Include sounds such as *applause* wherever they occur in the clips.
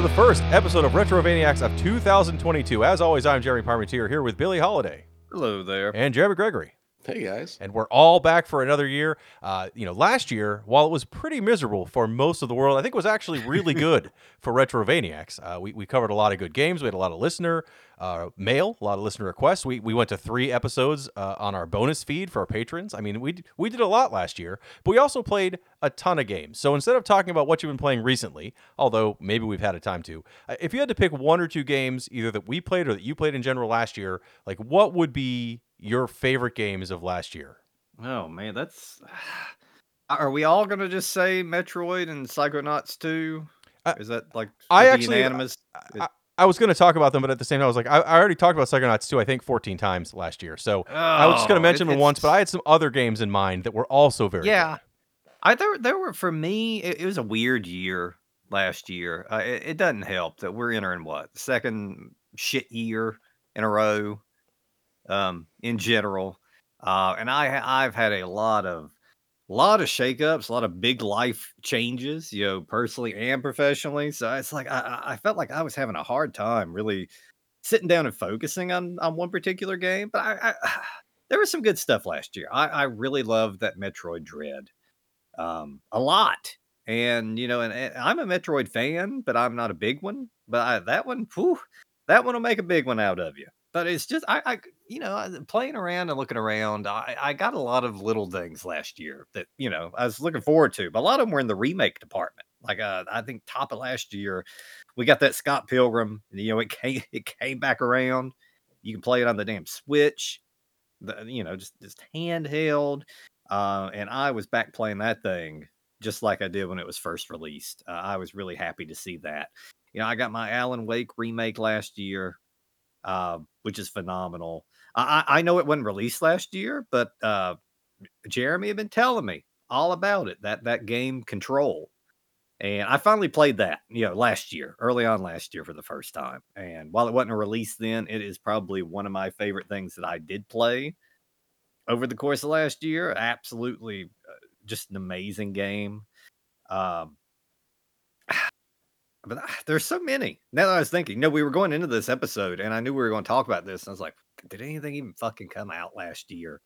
To the first episode of Retrovaniacs of 2022. As always, I'm Jeremy Parmentier here with Billy Holiday Hello there. and Jeremy Gregory. Hey guys. And we're all back for another year. Uh, you know, last year, while it was pretty miserable for most of the world, I think it was actually really *laughs* good for Retrovaniacs. Uh, we, we covered a lot of good games. We had a lot of listener uh, mail, a lot of listener requests. We, we went to three episodes uh, on our bonus feed for our patrons. I mean, we, we did a lot last year, but we also played a ton of games. So instead of talking about what you've been playing recently, although maybe we've had a time to, uh, if you had to pick one or two games, either that we played or that you played in general last year, like what would be your favorite games of last year? Oh man, that's. *sighs* Are we all gonna just say Metroid and Psychonauts 2? Uh, Is that like I actually- unanimous? I, I was going to talk about them, but at the same time, I was like, I, I already talked about Psychonauts 2, I think, 14 times last year. So I was just going to Oh, mention it- them once, but I had some other games in mind that were also very Yeah. good. I there there were for me. It, it was a weird year last year. Uh, it, it doesn't help that we're entering what second shit year in a row. Um, in general, uh, and I I've had a lot of lot of shakeups, a lot of big life changes, you know, personally and professionally. So it's like I, I felt like I was having a hard time really sitting down and focusing on on one particular game. But I, I *sighs* there was some good stuff last year. I, I really loved that Metroid Dread um, a lot. And you know, and, and I'm a Metroid fan, but I'm not a big one. But I, that one, whew, that one will make a big one out of you. But it's just I, I you know, playing around and looking around, I, I got a lot of little things last year that you know I was looking forward to. But a lot of them were in the remake department. Like uh, I think top of last year, we got that Scott Pilgrim. You know, it came *laughs* it came back around. You can play it on the damn Switch. The, you know, just just handheld. Uh, and I was back playing that thing just like I did when it was first released. Uh, I was really happy to see that. You know, I got my Alan Wake remake last year, uh, which is phenomenal. I, I know it wasn't released last year, but uh, Jeremy had been telling me all about it. That that game Control, and I finally played that. You know, last year, early on last year for the first time. And while it wasn't a release then, it is probably one of my favorite things that I did play over the course of last year. Absolutely, uh, just an amazing game. Um, but ah, there's so many. Now that I was thinking, no, we were going into this episode, and I knew we were going to talk about this. And I was like, did anything even fucking come out last year?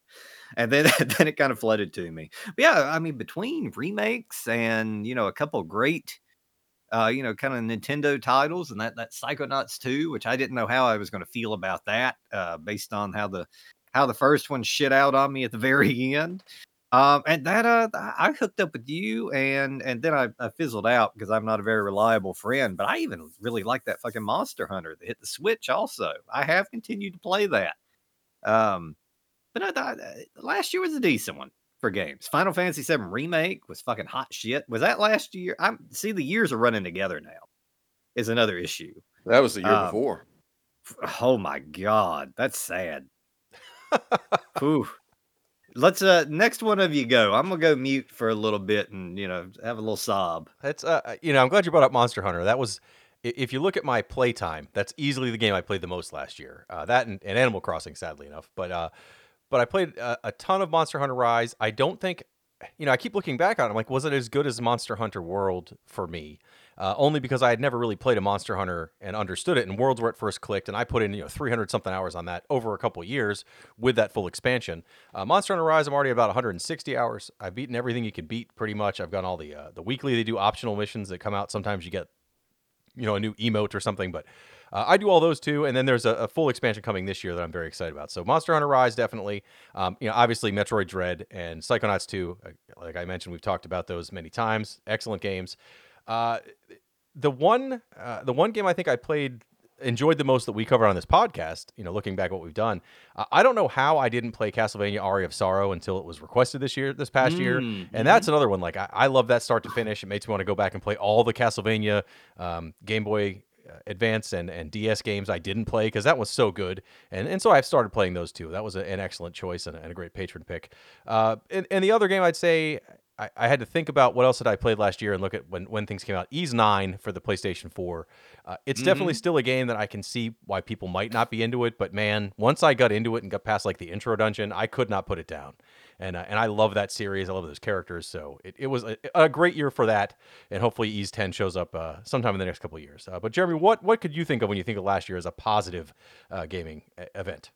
And then, *laughs* then it kind of flooded to me. But yeah, I mean, between remakes and you know a couple great, uh, you know, kind of Nintendo titles, and that that Psychonauts 2, which I didn't know how I was going to feel about that, uh, based on how the how the first one shit out on me at the *laughs* very end. Um, and that uh, I hooked up with you, and and then I, I fizzled out because I'm not a very reliable friend. But I even really like that fucking Monster Hunter that hit the Switch. Also, I have continued to play that. Um, but I thought uh, last year was a decent one for games. Final Fantasy VII remake was fucking hot shit. Was that last year? I'm see the years are running together now. Is another issue. That was the year Um, before. Oh my god, that's sad. *laughs* Ooh. Let's uh next one of you go. I'm gonna go mute for a little bit and you know have a little sob. That's, uh, you know, I'm glad you brought up Monster Hunter. That was, if you look at my playtime, that's easily the game I played the most last year. Uh, that and, and Animal Crossing, sadly enough. But, uh, but I played a, a ton of Monster Hunter Rise. I don't think, you know, I keep looking back on it. I'm like, was it as good as Monster Hunter World for me? Uh, only because I had never really played a Monster Hunter and understood it. And Worlds where it first clicked, and I put in you know 300 something hours on that over a couple years with that full expansion. Uh, Monster Hunter Rise, I'm already about 160 hours. I've beaten everything you can beat pretty much. I've got all the uh, the weekly. They do optional missions that come out. Sometimes you get you know a new emote or something, but uh, I do all those too. And then there's a, a full expansion coming this year that I'm very excited about. So Monster Hunter Rise definitely. Um, you know, obviously Metroid Dread and Psychonauts 2. uh, Like I mentioned, we've talked about those many times. Excellent games. Uh, the one uh, the one game I think I played enjoyed the most that we covered on this podcast, you know, looking back at what we've done. Uh, I don't know how I didn't play Castlevania Aria of Sorrow until it was requested this year, this past year, Mm, and that's another one. Like I, I love that start to finish. It makes me want to go back and play all the Castlevania um, Game Boy uh, Advance and, and DS games I didn't play because that was so good, and and so I've started playing those too. That was a, an excellent choice and a, and a great patron pick. Uh, and, and the other game I'd say I, I had to think about what else had I played last year and look at when, when things came out. Ys 9 for the PlayStation 4. Uh, it's definitely still a game that I can see why people might not be into it, but man, once I got into it and got past like the intro dungeon, I could not put it down. and uh, and I love that series. I love those characters. So it, it was a, a great year for that, and hopefully Ys Ten shows up uh, sometime in the next couple of years. Uh, but Jeremy, what what could you think of when you think of last year as a positive uh, gaming event?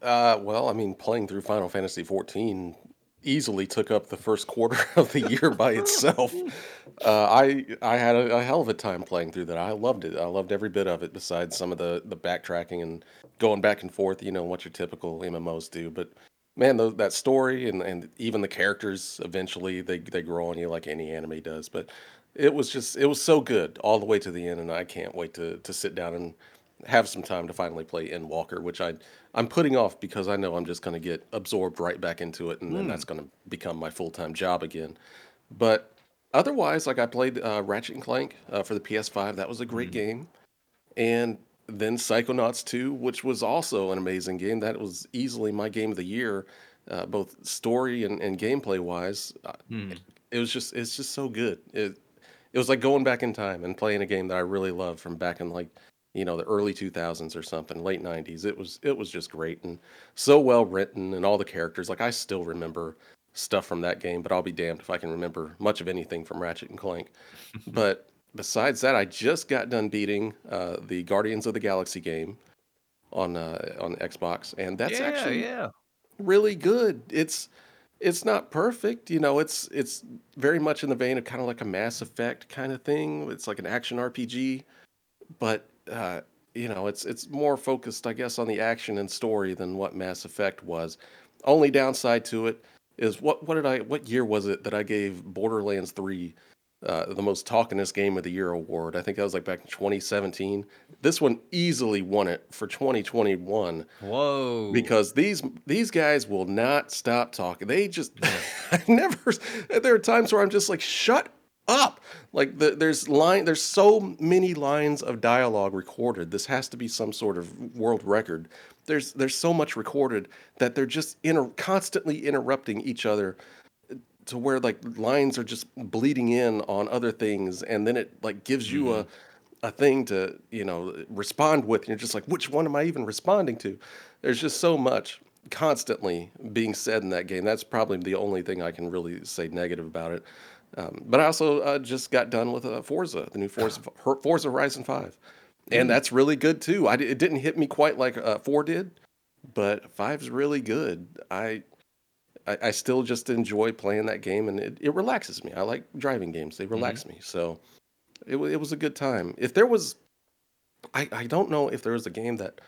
Uh, well, I mean, playing through Final Fantasy 14 easily took up the first quarter *laughs* of the year by itself. Uh, I I had a, a, hell of a time playing through that. I loved it. I loved every bit of it. Besides some of the the backtracking and going back and forth. You know what your typical MMOs do. But man, the, that story and and even the characters eventually they they grow on you like any anime does. But it was just it was so good all the way to the end, and I can't wait to to sit down and have some time to finally play Endwalker, which I I'm putting off because I know I'm just going to get absorbed right back into it, and then that's hmm. going to become my full time job again. But otherwise, like I played uh, Ratchet and Clank uh, for the PS5. That was a great mm. game, and then Psychonauts 2, which was also an amazing game. That was easily my game of the year, uh, both story and, and gameplay wise. Mm. It was just it's just so good. It it was like going back in time and playing a game that I really loved from back in like you know the early 2000s or something late 90s it was it was just great and so well written and all the characters. Like i still remember stuff from that game but i'll be damned if i can remember much of anything from ratchet and clank. *laughs* But besides that i just got done beating uh, the guardians of the galaxy game on uh, on xbox and that's yeah, actually yeah. really good. It's it's not perfect you know it's it's very much in the vein of kind of like a mass effect kind of thing. It's like an action rpg but uh, you know, it's it's more focused, I guess, on the action and story than what Mass Effect was. Only downside to it is what what did I what year was it that I gave Borderlands three uh, the most talkingest game of the year award? I think that was like back in 2017. This one easily won it for 2021. Whoa! Because these these guys will not stop talking. They just *laughs* *laughs* I never. There are times where I'm just like, shut up. Like the, there's line, there's so many lines of dialogue recorded. This has to be some sort of world record. There's there's so much recorded that they're just inter- constantly interrupting each other to where like lines are just bleeding in on other things, and then it like gives you mm-hmm. a a thing to you know respond with. And you're just like, which one am I even responding to? There's just so much constantly being said in that game. That's probably the only thing I can really say negative about it. Um, but I also uh, just got done with uh, Forza, the new Forza, *sighs* Forza Horizon Five, and mm. that's really good too. I it didn't hit me quite like uh, four did, but five's really good. I, I, I still just enjoy playing that game, and it, it relaxes me. I like driving games; they relax mm-hmm. me. So it it was a good time. If there was, I I don't know if there was a game that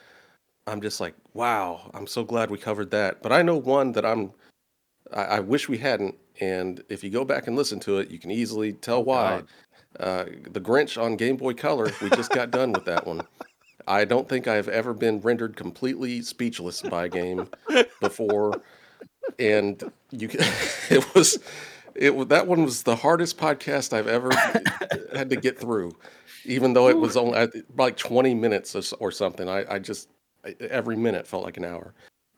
I'm just like, wow, I'm so glad we covered that. But I know one that I'm. I, I wish we hadn't, and if you go back and listen to it, you can easily tell oh, why. Uh, the Grinch on Game Boy Color, we just got done with that one. I don't think I've ever been rendered completely speechless by a game before, and you can, *laughs* it was it that one was the hardest podcast I've ever *laughs* had to get through, even though it was only like 20 minutes or, something. I, I just every minute felt like an hour.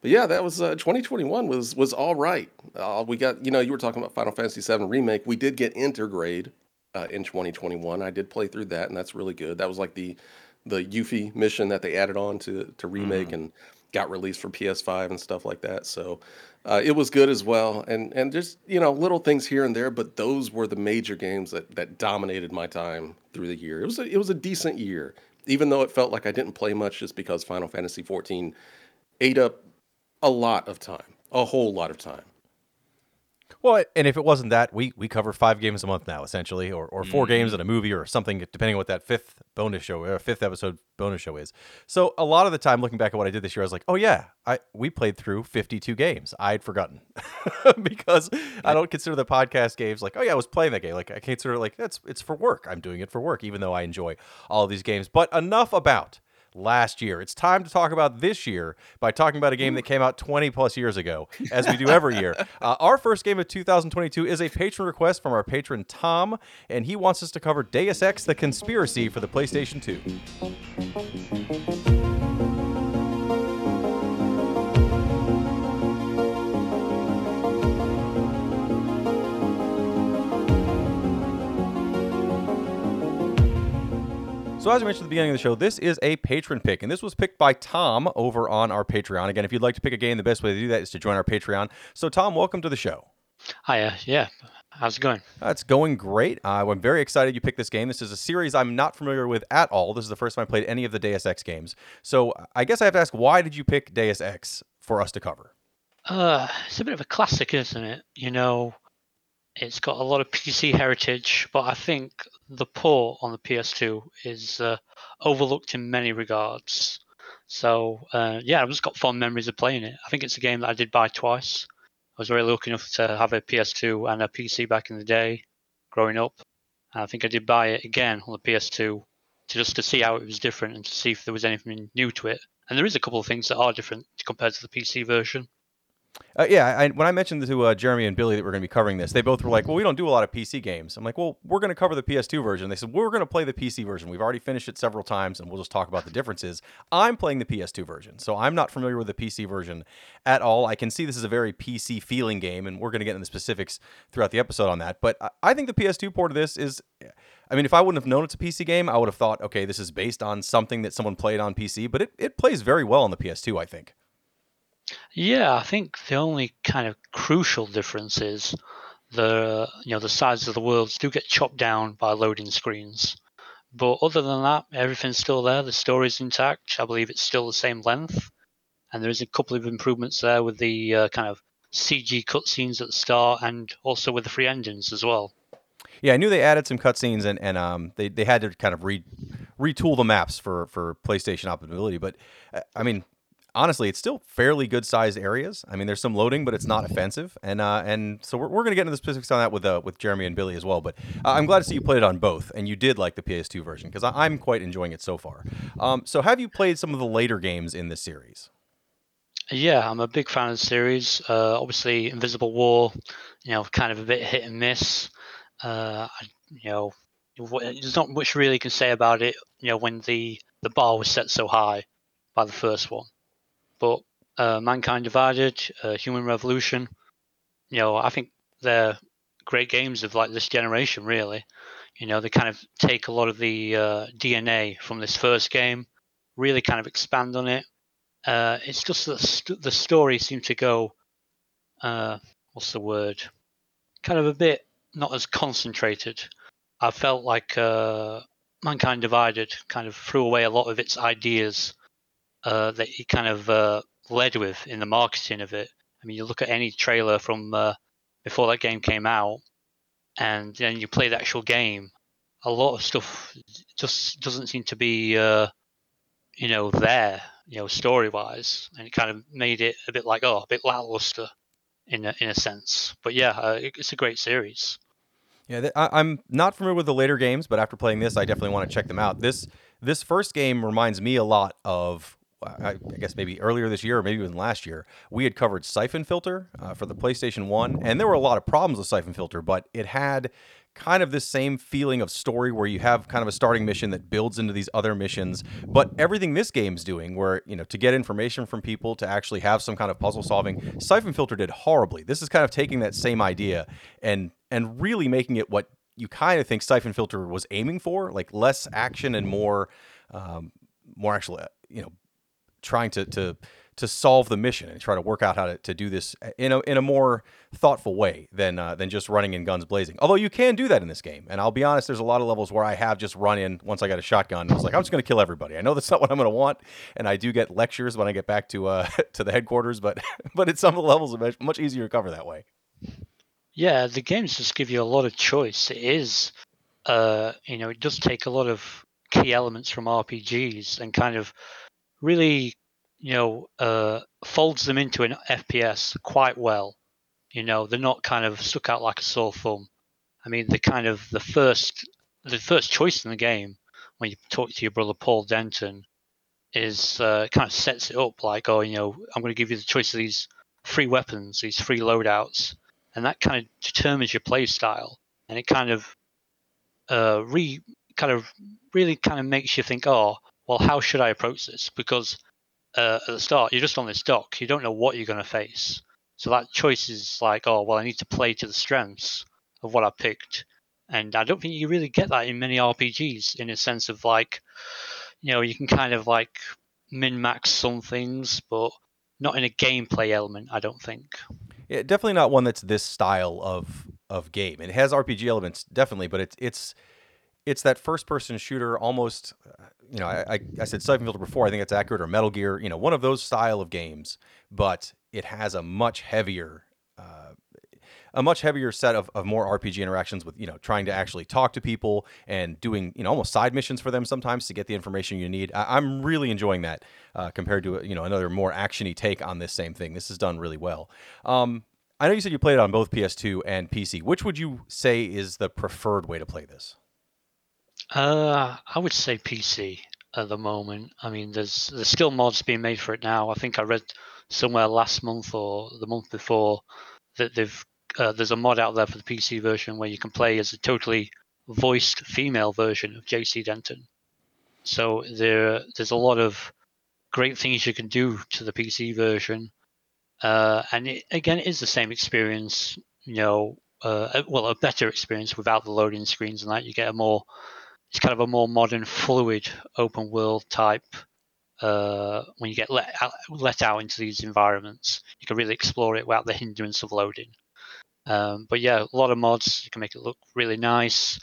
But yeah, that was uh, 2021 was was all right. Uh, we got you know you were talking about Final Fantasy VII remake. We did get Intergrade uh, in 2021. I did play through that, and that's really good. That was like the the Yuffie mission that they added on to to remake mm. and got released for PS5 and stuff like that. So uh, it was good as well. And and just you know little things here and there, but those were the major games that that dominated my time through the year. It was a, it was a decent year, even though it felt like I didn't play much just because Final Fantasy 14 ate up a lot of time, a whole lot of time. Well, and if it wasn't that, we we cover five games a month now, essentially, or, or 4 mm. games in a movie or something, depending on what that fifth bonus show or fifth episode bonus show is. So a lot of the time, looking back at what I did this year, I was like, oh yeah, I we played through fifty two games. I'd forgotten *laughs* because I don't consider the podcast games like, oh yeah, I was playing that game. Like I consider it like that's it's for work. I'm doing it for work, even though I enjoy all of these games. But enough about last year. It's time to talk about this year by talking about a game that came out 20 plus years ago, as we do every year. *laughs* Uh, our first game of 2022 is a patron request from our patron Tom, and he wants us to cover Deus Ex: The Conspiracy for the PlayStation 2. So, as I mentioned at the beginning of the show, this is a patron pick, and this was picked by Tom over on our Patreon. Again, if you'd like to pick a game, the best way to do that is to join our Patreon. So, Tom, welcome to the show. Hiya. Yeah. How's it going? Uh, it's going great. Uh, I'm very excited you picked this game. This is a series I'm not familiar with at all. This is the first time I played any of the Deus Ex games. So, I guess I have to ask, why did you pick Deus Ex for us to cover? Uh, it's a bit of a classic, isn't it? You know, it's got a lot of PC heritage, but I think the port on the PS2 is uh, overlooked in many regards. So uh, yeah, I've just got fond memories of playing it. I think it's a game that I did buy twice. I was very lucky enough to have a PS2 and a PC back in the day, growing up. And I think I did buy it again on the PS2 to just to see how it was different and to see if there was anything new to it. And there is a couple of things that are different compared to the PC version. Uh, yeah, I, when I mentioned to uh, Jeremy and Billy that we're going to be covering this, they both were like, "Well, we don't do a lot of PC games." I'm like, "Well, we're going to cover the PS2 version." They said, "We're going to play the PC version. We've already finished it several times, and we'll just talk about the differences." I'm playing the PS2 version, so I'm not familiar with the PC version at all. I can see this is a very PC feeling game, and we're going to get into the specifics throughout the episode on that. But I think the PS2 port of this is. I mean, if I wouldn't have known it's a PC game, I would have thought, okay, this is based on something that someone played on PC, but it, it plays very well on the PS2, I think. Yeah, I think the only kind of crucial difference is the you know the size of the worlds do get chopped down by loading screens. But other than that, everything's still there. The story's intact. I believe it's still the same length, and there is a couple of improvements there with the uh, kind of CG cutscenes at the start, and also with the free engines as well. Yeah, I knew they added some cutscenes, and and um, they they had to kind of re retool the maps for for PlayStation optimability. But uh, I mean, honestly, it's still fairly good sized areas. I mean, there's some loading, but it's not offensive, and uh, and so we're, we're going to get into the specifics on that with uh, with Jeremy and Billy as well. But uh, I'm glad to see you played it on both, and you did like the PS2 version because I'm quite enjoying it so far. Um, so have you played some of the later games in this series? Yeah, I'm a big fan of the series. Uh, obviously, Invisible War, you know, kind of a bit hit and miss. Uh, you know, there's not much really can say about it. You know, when the the bar was set so high by the first one. But uh, Mankind Divided, uh, Human Revolution, you know, I think they're great games of like this generation. Really, you know, they kind of take a lot of the uh, DNA from this first game, really kind of expand on it. Uh, it's just that st- the story seemed to go, uh, what's the word? Kind of a bit not as concentrated. I felt like uh, Mankind Divided kind of threw away a lot of its ideas uh, that he kind of uh, led with in the marketing of it. I mean, you look at any trailer from uh, before that game came out, and then you play the actual game. A lot of stuff just doesn't seem to be, uh, you know, there, you know, story wise, and it kind of made it a bit like, oh, a bit lackluster in a, in a sense. But yeah, uh, it's a great series. Yeah, I, am not familiar with the later games, but after playing this, I definitely want to check them out. This this first game reminds me a lot of I guess maybe earlier this year or maybe even last year, we had covered Siphon Filter uh, for the PlayStation 1. And there were a lot of problems with Siphon Filter, but it had kind of this same feeling of story where you have kind of a starting mission that builds into these other missions. But everything this game's doing, where, you know, to get information from people, to actually have some kind of puzzle solving, Siphon Filter did horribly. This is kind of taking that same idea and and really making it what you kind of think Siphon Filter was aiming for, like less action and more um, more actually, you know, trying to to to solve the mission and try to work out how to, to do this in a in a more thoughtful way than uh, than just running in guns blazing. Although you can do that in this game, and I'll be honest, there's a lot of levels where I have just run in once I got a shotgun. I was like, I'm just going to kill everybody. I know that's not what I'm going to want, and I do get lectures when I get back to uh, *laughs* to the headquarters, but *laughs* but at some of the levels, it's much easier to cover that way. Yeah, the games just give you a lot of choice. It is, uh, you know, it does take a lot of key elements from RPGs and kind of really, you know, uh, folds them into an FPS quite well. You know, they're not kind of stuck out like a sore thumb. I mean, the kind of the first the first choice in the game when you talk to your brother Paul Denton is uh, kind of sets it up like, oh, you know, I'm going to give you the choice of these free weapons, these free loadouts, and that kind of determines your play style, and it kind of uh, re kind of really kind of makes you think, oh, well, how should I approach this? Because uh, at the start, you're just on this dock. You don't know what you're going to face. So that choice is like, oh, well, I need to play to the strengths of what I picked. and I don't think you really get that in many RPGs. In a sense of like, you know, you can kind of like min max some things, but not in a gameplay element. I don't think. Yeah, definitely not one that's this style of of game. It has RPG elements, definitely, but it's it's it's that first person shooter almost uh, you know I, I said Siphon Filter before I think it's accurate or Metal Gear you know one of those style of games but it has a much heavier uh, a much heavier set of, of more RPG interactions with you know trying to actually talk to people and doing you know almost side missions for them sometimes to get the information you need. I, am really enjoying that uh, compared to you know another more actiony take on this same thing. This is done really well. Um, I know you said you played it on both PS2 and PC. Which would you say is the preferred way to play this? Uh, I would say PC at the moment. I mean, there's there's still mods being made for it now. I think I read somewhere last month or the month before that they've uh, there's a mod out there for the PC version where you can play as a totally voiced female version of JC Denton. So there there's a lot of great things you can do to the PC version, uh, and it, again, it is the same experience. You know, uh, well, a better experience without the loading screens and that. You get a more it's kind of a more modern, fluid, open world type. Uh, when you get let out, let out into these environments, you can really explore it without the hindrance of loading. Um, but yeah, a lot of mods. You can make it look really nice.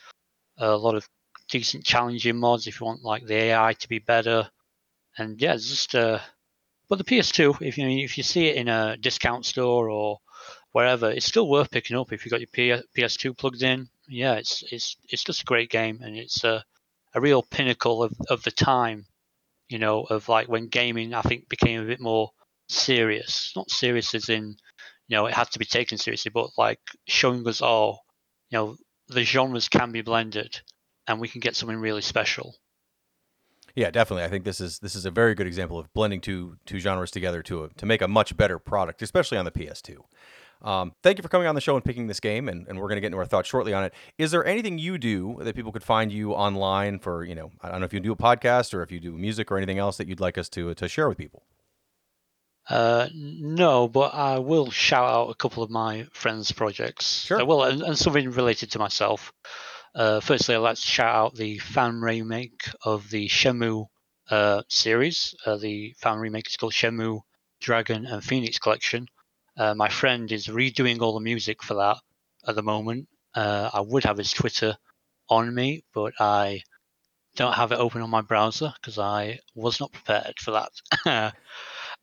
A lot of decent challenging mods if you want like the AI to be better. And yeah, it's just uh, but the PS2, if you if you see it in a discount store or wherever, it's still worth picking up if you got your PS2 plugged in yeah, it's it's it's just a great game, and it's a a real pinnacle of of the time, you know, of like when gaming I think became a bit more serious. Not serious as in, you know, it had to be taken seriously, but like showing us all, you know, the genres can be blended, and we can get something really special. Yeah, definitely. I think this is this is a very good example of blending two two genres together to a, to make a much better product, especially on the PS2. Um, thank you for coming on the show and picking this game, and, and we're going to get into our thoughts shortly on it. Is there anything you do that people could find you online for, you know, I don't know if you do a podcast or if you do music or anything else that you'd like us to, to share with people? Uh, no, but I will shout out a couple of my friends' projects. Sure. Well, and, and, something related to myself. Uh, firstly, I'd like to shout out the fan remake of the Shenmue uh, series. Uh, the fan remake is called Shenmue Dragon and Phoenix Collection. Uh, my friend is redoing all the music for that at the moment. Uh, I would have his Twitter on me, but I don't have it open on my browser because I was not prepared for that. *laughs*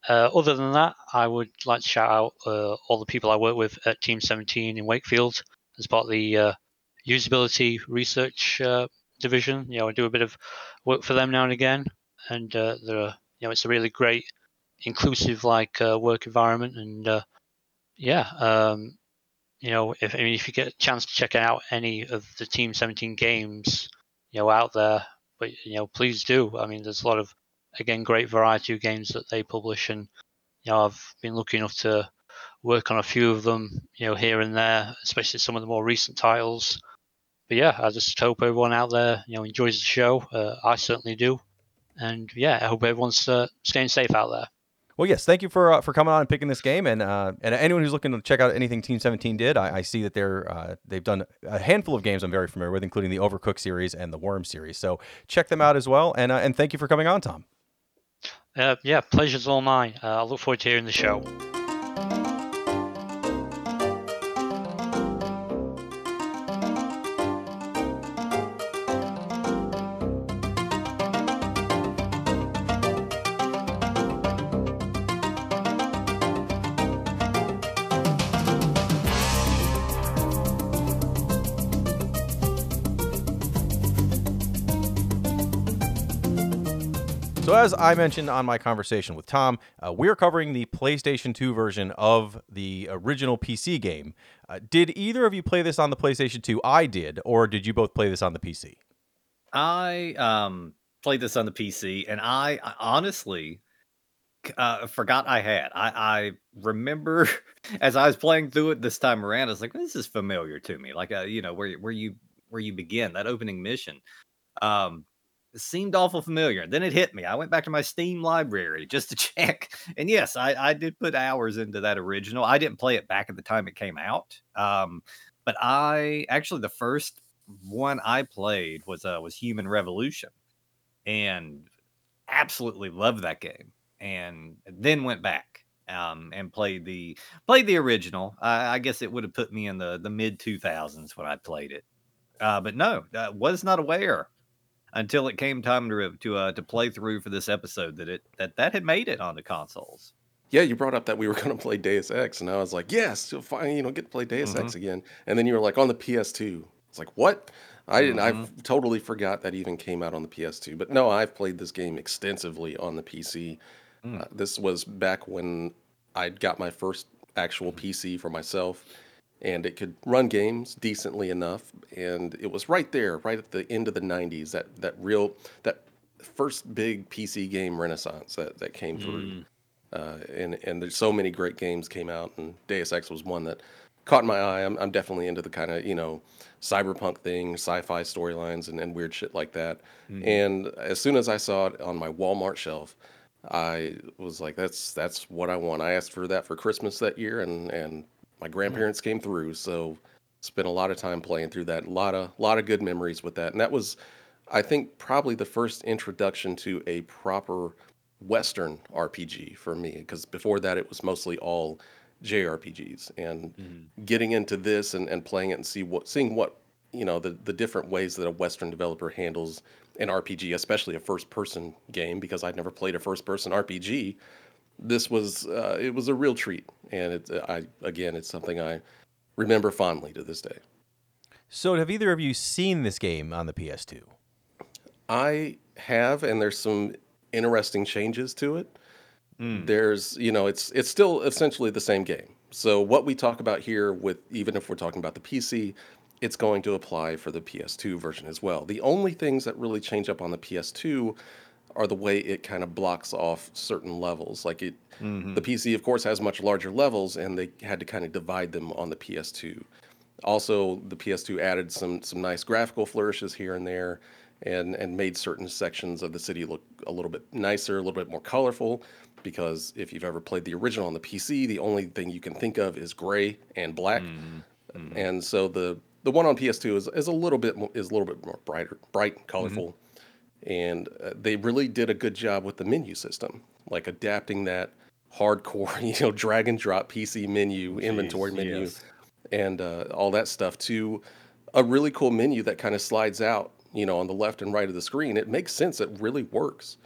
uh, other than that, I would like to shout out uh, all the people I work with at Team 17 in Wakefield as part of the uh, usability research uh, division. You know, I do a bit of work for them now and again, and they're, you know, it's a really great, inclusive like work environment, and yeah, um, you know, if I mean, if you get a chance to check out any of the Team 17 games, you know, out there, but you know, please do. I mean, there's a lot of again great variety of games that they publish, and you know, I've been lucky enough to work on a few of them, you know, here and there, especially some of the more recent titles. But yeah, I just hope everyone out there, you know, enjoys the show. Uh, I certainly do, and yeah, I hope everyone's uh, staying safe out there. Well, yes, thank you for uh, for coming on and picking this game, and uh, and anyone who's looking to check out anything Team 17 did, I, I see that they're uh, they've done a handful of games I'm very familiar with, including the Overcooked series and the Worms series. So check them out as well, and uh, and thank you for coming on, Tom. Uh, yeah, pleasure's all mine. Uh, I look forward to hearing the show. As I mentioned on my conversation with Tom, uh, we're covering the PlayStation 2 version of the original PC game. Uh, did either of you play this on the PlayStation 2? I did, or did you both play this on the PC? I um, played this on the PC, and I, I honestly uh, forgot I had. I, I remember *laughs* as I was playing through it this time around, I was like, "This is familiar to me." Like, uh, you know, where where you where you begin that opening mission. Um, it seemed awful familiar. Then it hit me. I went back to my Steam library just to *laughs* check. And yes, I, I did put hours into that original. I didn't play it back at the time it came out. Um, but I actually, the first one I played was uh, was Human Revolution, and absolutely loved that game. And then went back um, and played the played the original. I, I guess it would have put me in the the mid two thousands when I played it. Uh, but no, uh, was not aware until it came time to uh, to uh, to play through for this episode that it that that had made it onto consoles. Yeah, you brought up that we were *laughs* going to play Deus Ex, and I was like, yes, you'll finally, you know, get to play Deus Ex mm-hmm. again. And then you were like, on the PS2. It's like, what? I didn't. I mm-hmm. totally forgot that even came out on the PS2. But no, I've played this game extensively on the PC. Mm. Uh, this was back when I got my first actual mm. PC for myself, and it could run games decently enough. And it was right there, right at the end of the '90s. That that real that first big PC game renaissance that that came through. Uh, and and there's so many great games came out, and Deus Ex was one that caught my eye. I'm I'm definitely into the kind of you know cyberpunk thing, sci-fi storylines, and, and weird shit like that. And as soon as I saw it on my Walmart shelf, I was like, that's that's what I want. I asked for that for Christmas that year, and and my grandparents came through, so spent a lot of time playing through that. A lot of lot of good memories with that, and that was, I think, probably the first introduction to a proper Western RPG for me, because before that it was mostly all JRPGs, and mm-hmm. getting into this and, and playing it and see what seeing what you know the the different ways that a Western developer handles an RPG, especially a first person game, because I'd never played a first person RPG. This was uh, it was a real treat, and it I again it's something I remember fondly to this day. So, have either of you seen this game on the PS2? I have, and there's some interesting changes to it. There's, you know, it's it's still essentially the same game. So what we talk about here, with even if we're talking about the PC, it's going to apply for the PS2 version as well. The only things that really change up on the PS2 are the way it kind of blocks off certain levels. Like it, mm-hmm. the PC, of course, has much larger levels, and they had to kind of divide them on the PS2. Also, the PS2 added some some nice graphical flourishes here and there, and and made certain sections of the city look a little bit nicer, a little bit more colorful. Because if you've ever played the original on the PC, the only thing you can think of is gray and black, mm-hmm. Mm-hmm. and so the the one on PS2 is, is a little bit more, is a little bit more brighter, bright, and colorful, and uh, they really did a good job with the menu system, like adapting that hardcore, *laughs* you know, drag and drop PC menu, inventory menu, yes. and uh, all that stuff to a really cool menu that kind of slides out, you know, on the left and right of the screen. It makes sense. It really works.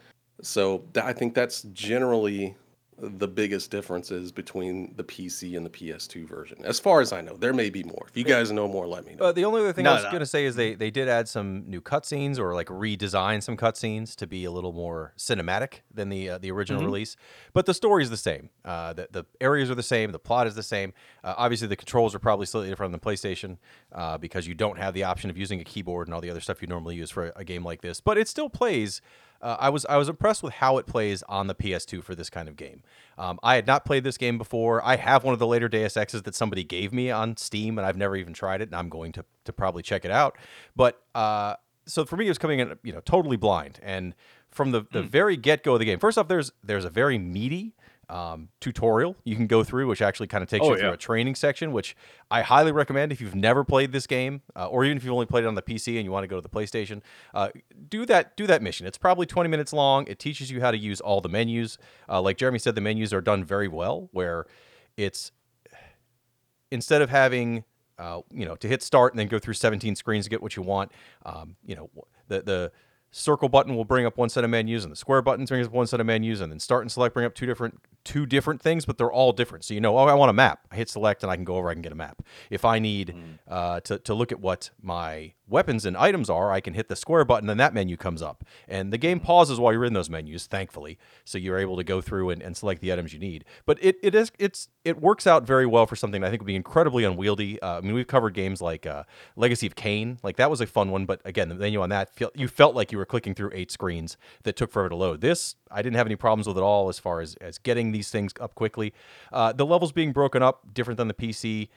So th- I think that's generally the biggest differences between the PC and the PS2 version. As far as I know, there may be more. If you guys know more, let me know. Uh, the only other thing No, I was no. going to say is they, they did add some new cutscenes or like redesign some cutscenes to be a little more cinematic than the uh, the original Mm-hmm. release. But the story is the same. Uh, the, the areas are the same. The plot is the same. Uh, obviously, the controls are probably slightly different on the PlayStation uh, because you don't have the option of using a keyboard and all the other stuff you normally use for a, a game like this. But it still plays. Uh, I was I was impressed with how it plays on the PS2 for this kind of game. Um, I had not played this game before. I have one of the later Deus Exes that somebody gave me on Steam, and I've never even tried it. And I'm going to to probably check it out. But uh, so for me, it was coming in you know totally blind, and from the, the very get go of the game. First off, there's there's a very meaty um, tutorial you can go through, which actually kind of takes Oh, you through yeah. a training section, which I highly recommend if you've never played this game, uh, or even if you've only played it on the PC and you want to go to the PlayStation. Uh, do that do that mission. It's probably 20 minutes long. It teaches you how to use all the menus. Uh, like Jeremy said, the menus are done very well, where it's instead of having uh, you know to hit start and then go through 17 screens to get what you want um, you know the the circle button will bring up one set of menus and the square button brings up one set of menus and then start and select bring up two different two different things but they're all different. So you know oh i want a map. I hit select and i can go over i can get a map. If i need uh, to, to look at what my weapons and items are i can hit the square button and that menu comes up. And the game pauses while you're in those menus thankfully so you're able to go through and, and select the items you need. But it, it is it's it works out very well for something i think would be incredibly unwieldy. Uh, i mean we've covered games like uh, legacy of Kain. like that was a fun one but again the menu on that feel, you felt like you were clicking through eight screens that took forever to load this i didn't have any problems with at all as far as as getting these things up quickly uh, the levels being broken up different than the pc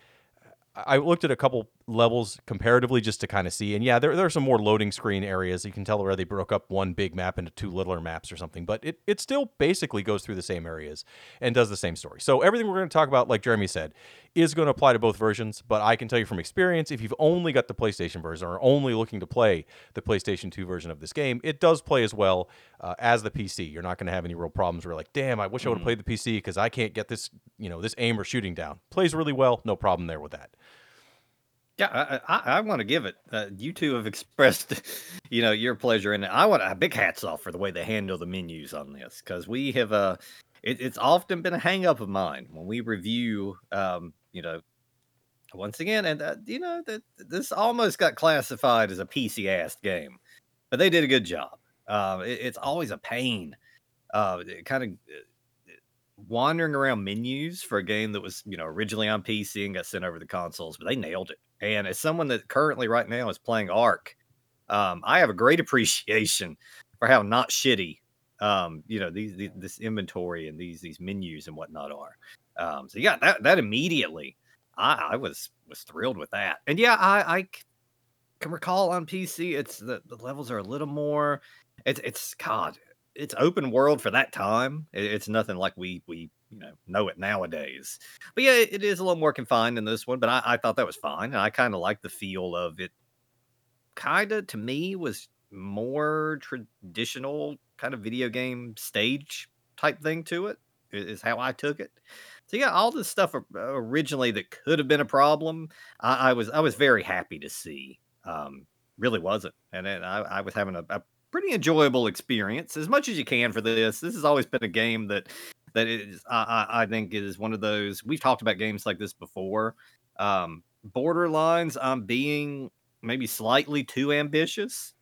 I looked at a couple levels comparatively just to kind of see, and yeah, there, there are some more loading screen areas. You can tell where they broke up one big map into two littler maps or something, but it, it still basically goes through the same areas and does the same story. So everything we're going to talk about, like Jeremy said, is going to apply to both versions, but I can tell you from experience, if you've only got the PlayStation version or only looking to play the PlayStation 2 version of this game, it does play as well uh, as the PC. You're not going to have any real problems where like, damn, I wish I would have played the PC because I can't get this, you know, this aim or shooting down. Plays really well, no problem there with that. Yeah, I, I, I want to give it. Uh, you two have *laughs* expressed, you know, your pleasure in it. I want a big hats off for the way they handle the menus on this because we have uh, it, it's often been a hang up of mine when we review, um, you know, once again, and uh, you know that this almost got classified as a PC ass game, but they did a good job. Uh, it, it's always a pain, uh, kind of wandering around menus for a game that was you know originally on PC and got sent over the consoles, but they nailed it. And as someone that currently right now is playing Ark, um, I have a great *laughs* appreciation for how not shitty um, you know these, these, this inventory and these these menus and whatnot are. Um, so yeah, that that immediately I, I was was thrilled with that. And yeah, I, I can recall on PC it's the, the levels are a little more it's it's God, it's open world for that time. It, it's nothing like we we you know know it nowadays. But yeah, it is a little more confined in this one. But I, I thought that was fine, and I kind of like the feel of it. Kind of to me was more traditional kind of video game stage type thing to it. Is how I took it. So yeah, all this stuff originally that could have been a problem, I, I was I was very happy to see. Um, really wasn't, and then I, I was having a, a pretty enjoyable experience as much as you can for this. This has always been a game that that is I, I think is one of those we've talked about games like this before. Um, borderlines on being maybe slightly too ambitious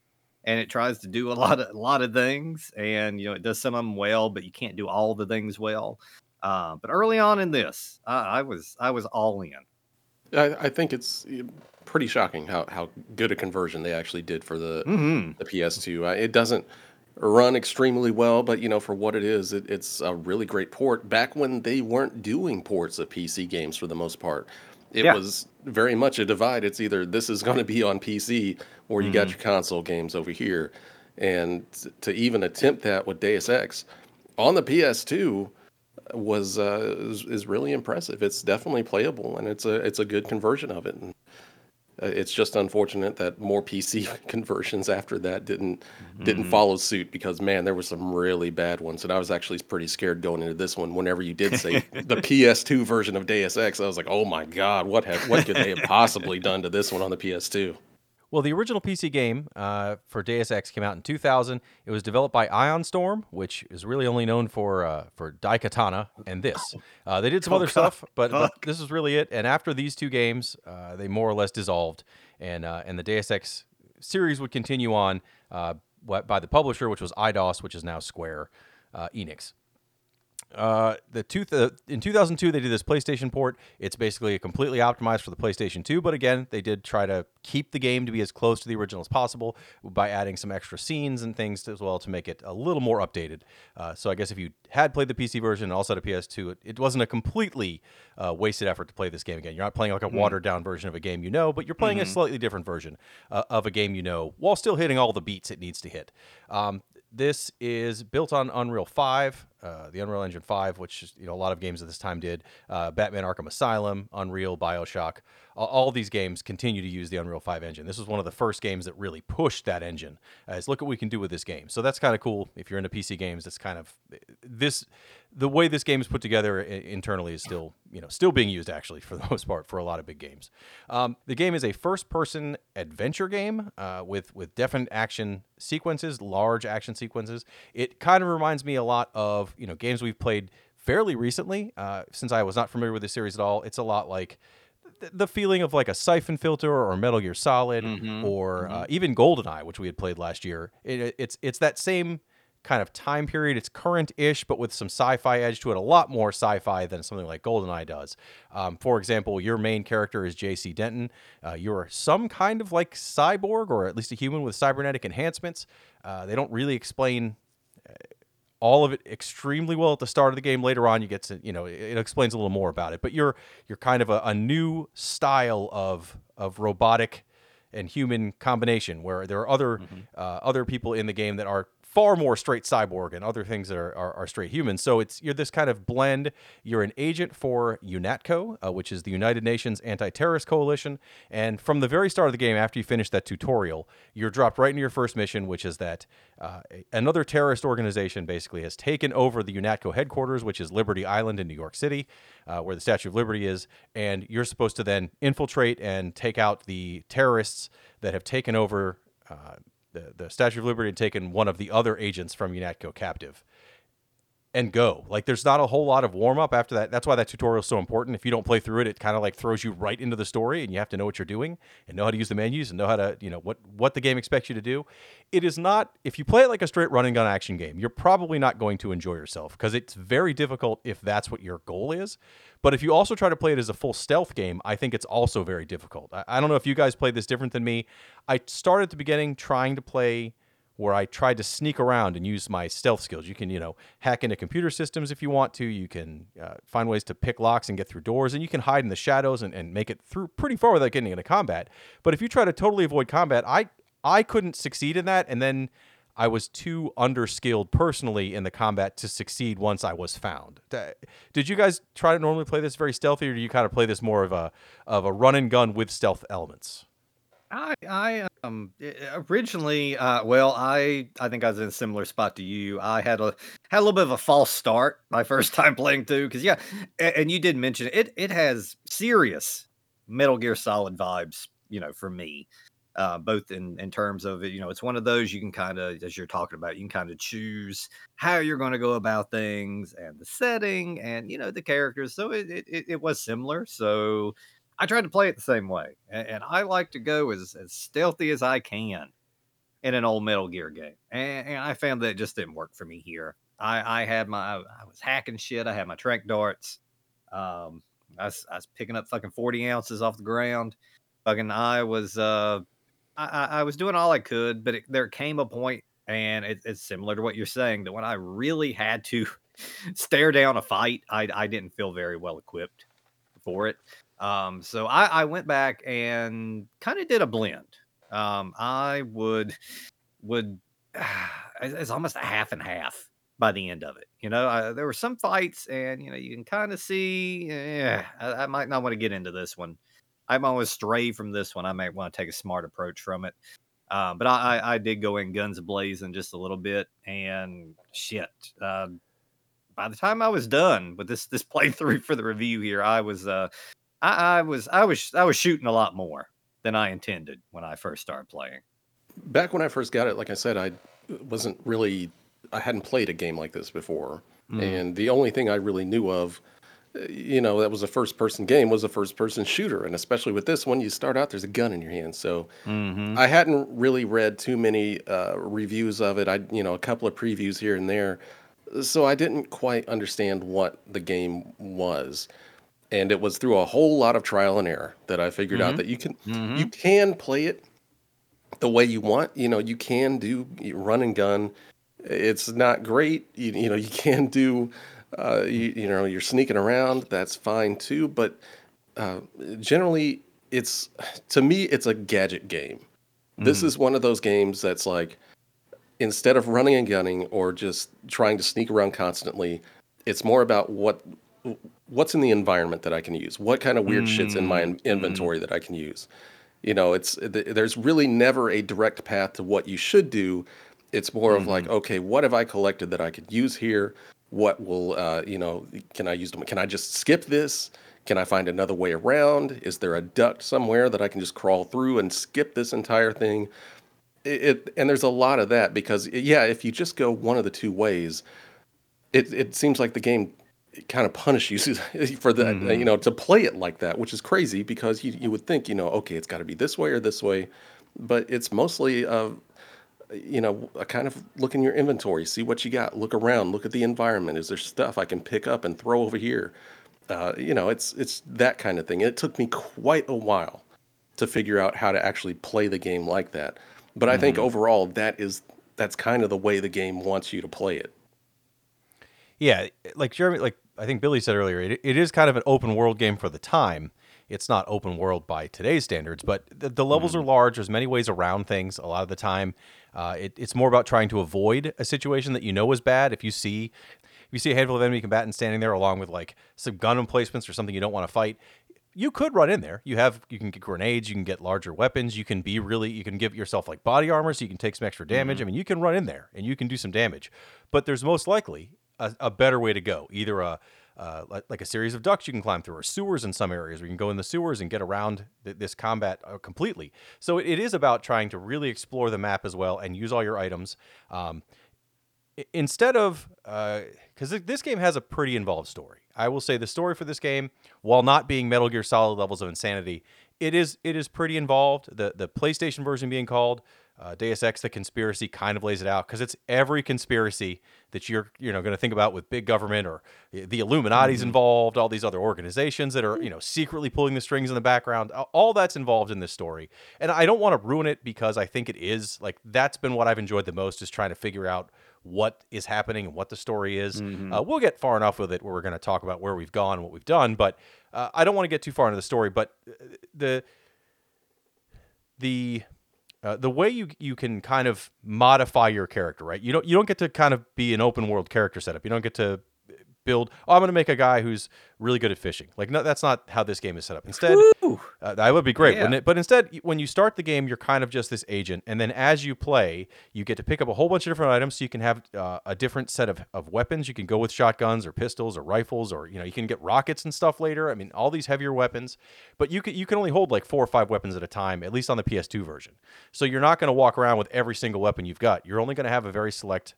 and it tries to do a *laughs* lot of a lot of things and you know it does some of them well but you can't do all the things well uh, but early on in this I, I was i was all in I, I think it's eh, pretty shocking how, how good a conversion they actually did for the mm-hmm. the PS2. It doesn't run extremely well, but you know for what it is, it, it's a really great port. Back when they weren't doing ports of PC games for the most part, it Yeah. was very much a divide. It's either this is going to be on PC or you got your console games over here. And to even attempt that with Deus Ex on the PS2 was uh, is, is really impressive. It's definitely playable, and it's a it's a good conversion of it. And uh, it's just unfortunate that more PC *laughs* conversions after that didn't didn't follow suit because man, there were some really bad ones, and I was actually pretty scared going into this one. Whenever you did say *laughs* the PS2 version of Deus Ex, I was like, oh my god, what have what could they have possibly done to this one on the PS2? Well, the original PC game uh, for Deus Ex came out in 2000. It was developed by Ion Storm, which is really only known for uh, for Daikatana and this. *laughs* Uh, they did some Oh, other God. stuff, but, but this is really it. And after these two games, uh, they more or less dissolved, and uh, and the Deus Ex series would continue on uh, by the publisher, which was Eidos, which is now Square uh, Enix. Uh, the two th- in 2002 they did this PlayStation port. It's basically completely optimized for the PlayStation 2, but again they did try to keep the game to be as close to the original as possible by adding some extra scenes and things as well to make it a little more updated. Uh, so I guess if you had played the PC version and also had a PS2, it, it wasn't a completely uh, wasted effort to play this game again. You're not playing like a watered down version of a game you know, but you're playing a slightly different version uh, of a game you know while still hitting all the beats it needs to hit. Um, this is built on Unreal 5, uh, the Unreal Engine 5, which you know a lot of games at this time did. Uh, Batman: Arkham Asylum, Unreal, BioShock, all, all these games continue to use the Unreal 5 engine. This was one of the first games that really pushed that engine. As look what we can do with this game. So that's kind of cool. If you're into PC games, it's kind of this. The way this game is put together internally is still, you know, still being used actually for *laughs* the most part for a lot of big games. Um, the game is a first-person adventure game uh, with with definite action sequences, large action sequences. It kind of reminds me a lot of you know games we've played fairly recently. Uh, since I was not familiar with the series at all, it's a lot like th- the feeling of like a Siphon Filter or Metal Gear Solid or Uh, even GoldenEye, which we had played last year. It, it's it's that same kind of time period. It's current-ish, but with some sci-fi edge to it. A lot more sci-fi than something like GoldenEye does. Um, for example, your main character is J.C. Denton. Uh, you're some kind of like cyborg, or at least a human with cybernetic enhancements. Uh, they don't really explain all of it extremely well at the start of the game. Later on, you get to you know it, explains a little more about it. But you're you're kind of a, a new style of of robotic and human combination where there are other uh, other people in the game that are far more straight cyborg and other things that are, are, are, straight human. So it's you're this kind of blend. You're an agent for UNATCO, uh, which is the United Nations Anti-Terrorist Coalition. And from the very start of the game, after you finish that tutorial, you're dropped right into your first mission, which is that uh, another terrorist organization basically has taken over the UNATCO headquarters, which is Liberty Island in New York City, uh, where the Statue of Liberty is. And you're supposed to then infiltrate and take out the terrorists that have taken over uh, the, the Statue of Liberty had taken one of the other agents from UNATCO captive and go. Like there's not a whole lot of warm up after that. That's why that tutorial is so important. If you don't play through it, it kind of like throws you right into the story and you have to know what you're doing and know how to use the menus and know how to, you know, what what the game expects you to do. It is not if you play it like a straight run and gun action game, you're probably not going to enjoy yourself because it's very difficult if that's what your goal is. But if you also try to play it as a full stealth game, I think it's also very difficult. I, I don't know if you guys played this different than me. I started at the beginning trying to play where I tried to sneak around and use my stealth skills. You can, you know, hack into computer systems if you want to. You can uh, find ways to pick locks and get through doors, and you can hide in the shadows and, and make it through pretty far without getting into combat. But if you try to totally avoid combat, I I couldn't succeed in that, and then I was too underskilled personally in the combat to succeed once I was found. Did you guys try to normally play this very stealthy, or do you kind of play this more of a of a run and gun with stealth elements? I I um originally uh well I I think I was in a similar spot to you. I had a had a little bit of a false start my *laughs* first time playing too cuz yeah and, and, you did mention it it has serious Metal Gear Solid vibes, you know, for me. Uh, both in in terms of you know it's one of those you can kind of as you're talking about you can kind of choose how you're going to go about things and the setting and you know the characters so it, it it was similar so I tried to play it the same way, and, and I like to go as, as stealthy as I can in an old Metal Gear game, and, and I found that it just didn't work for me here. I, I had my I was hacking shit. I had my trank darts. Um, I was, I was picking up fucking forty ounces off the ground. Fucking, I was uh, I, I was doing all I could, but it, there came a point, and it, it's similar to what you're saying that when I really had to *laughs* stare down a fight, I I didn't feel very well equipped for it. Um, so I, I went back and kind of did a blend. Um, I would would *sighs* it's almost a half and half by the end of it. You know, I, there were some fights, and you know, you can kind of see. Yeah, I, I, might not want to get into this one. I'm to stray from this one. I might want to take a smart approach from it. Um, but I, I, did go in guns blazing just a little bit, and shit. Uh, by the time I was done with this this *laughs* playthrough for the review here, I was uh, I, I was I was I was shooting a lot more than I intended when I first started playing. Back when I first got it, like I said, I wasn't really I hadn't played a game like this before, mm. and the only thing I really knew of you know that was a first person game was a first person shooter and especially with this one you start out there's a gun in your hand so mm-hmm. i hadn't really read too many uh, reviews of it i you know a couple of previews here and there so i didn't quite understand what the game was and it was through a whole lot of trial and error that I figured mm-hmm. out that you can mm-hmm. you can play it the way you want. You know, you can do run and gun. It's not great. You, you know, you *laughs* can do. Uh, you, you, know, you're sneaking around. That's fine too. But uh, generally, it's to me, it's a gadget game. Mm-hmm. This mm. is one of those games that's like instead of running and gunning or just trying to sneak around constantly, it's more about what what's in the environment that I can use? What kind of weird mm. shit's in my in- mm-hmm. inventory mm. that I can use? You know, it's there's really never a direct path to what you should do. It's more mm. of like, mm-hmm. okay, what have I collected that I could use here? What will, uh, you know, can I use them? Can I just skip this? Can I find another way around? Is there a duct somewhere that I can just crawl through and skip this entire thing? It, it and there's a lot of that because yeah, if you just go one of the two ways, it it seems like the game kind of punish you *laughs* for that, mm-hmm. you know, to play it like that, which is crazy because you, you would think, you know, okay, it's got to be this way or this way, but it's mostly, uh, you know, a kind of look in your inventory, see what you got, look around, look at the environment. Is there stuff I can pick up and throw over here? Uh, you know, it's it's that kind of thing. It took me quite a while to figure out how to actually play the game like that. But mm-hmm. I think mm-hmm. overall, that is that's kind of the way the game wants you to play it. Yeah, like Jeremy, like I think Billy said earlier, it, it is kind of an open world game for the time. it's not open world by today's standards, but the, the levels are large. There's many ways around things. A lot of the time, uh, it, it's more about trying to avoid a situation that you know is bad. If you see if you see a handful of enemy combatants standing there along with like some gun emplacements or something you don't want to fight, you could run in there. You have you can get grenades, you can get larger weapons, you can be really you can give yourself like body armor so you can take some extra damage. I mean, you can run in there and you can do some damage. But there's most likely a, a better way to go. Either a uh, like, a series of ducts you can climb through, or sewers in some areas where you can go in the sewers and get around th- this combat uh, completely. So it, it is about trying to really explore the map as well and use all your items. Um, instead of because this game has a pretty involved story. I will say the story for this game, while not being Metal Gear Solid levels of insanity, it is it is pretty involved. The the PlayStation version being called uh, Deus Ex: The Conspiracy kind of lays it out because it's every conspiracy that you're you know going to think about with big government or the Illuminati's involved, all these other organizations that are you know secretly pulling the strings in the background. All that's involved in this story, and I don't want to ruin it because I think it is like that's been what I've enjoyed the most is trying to figure out what is happening and what the story is. Uh, we'll get far enough with it where we're going to talk about where we've gone and what we've done, but uh, I don't want to get too far into the story. But uh, the the uh, the way you you can kind of modify your character, right? You don't you don't get to kind of be an open world character setup. You don't get to build. Oh, I'm going to make a guy who's really good at fishing. Like no, that's not how this game is set up. Instead, uh, that would be great, Yeah. wouldn't it? But instead, when you start the game, you're kind of just this agent, and then as you play, you get to pick up a whole bunch of different items. So you can have uh, a different set of, of weapons. You can go with shotguns or pistols or rifles, or you know, you can get rockets and stuff later. I mean, all these heavier weapons, but you can you can only hold like four or five weapons at a time, at least on the PS2 version. So you're not going to walk around with every single weapon you've got. You're only going to have a very select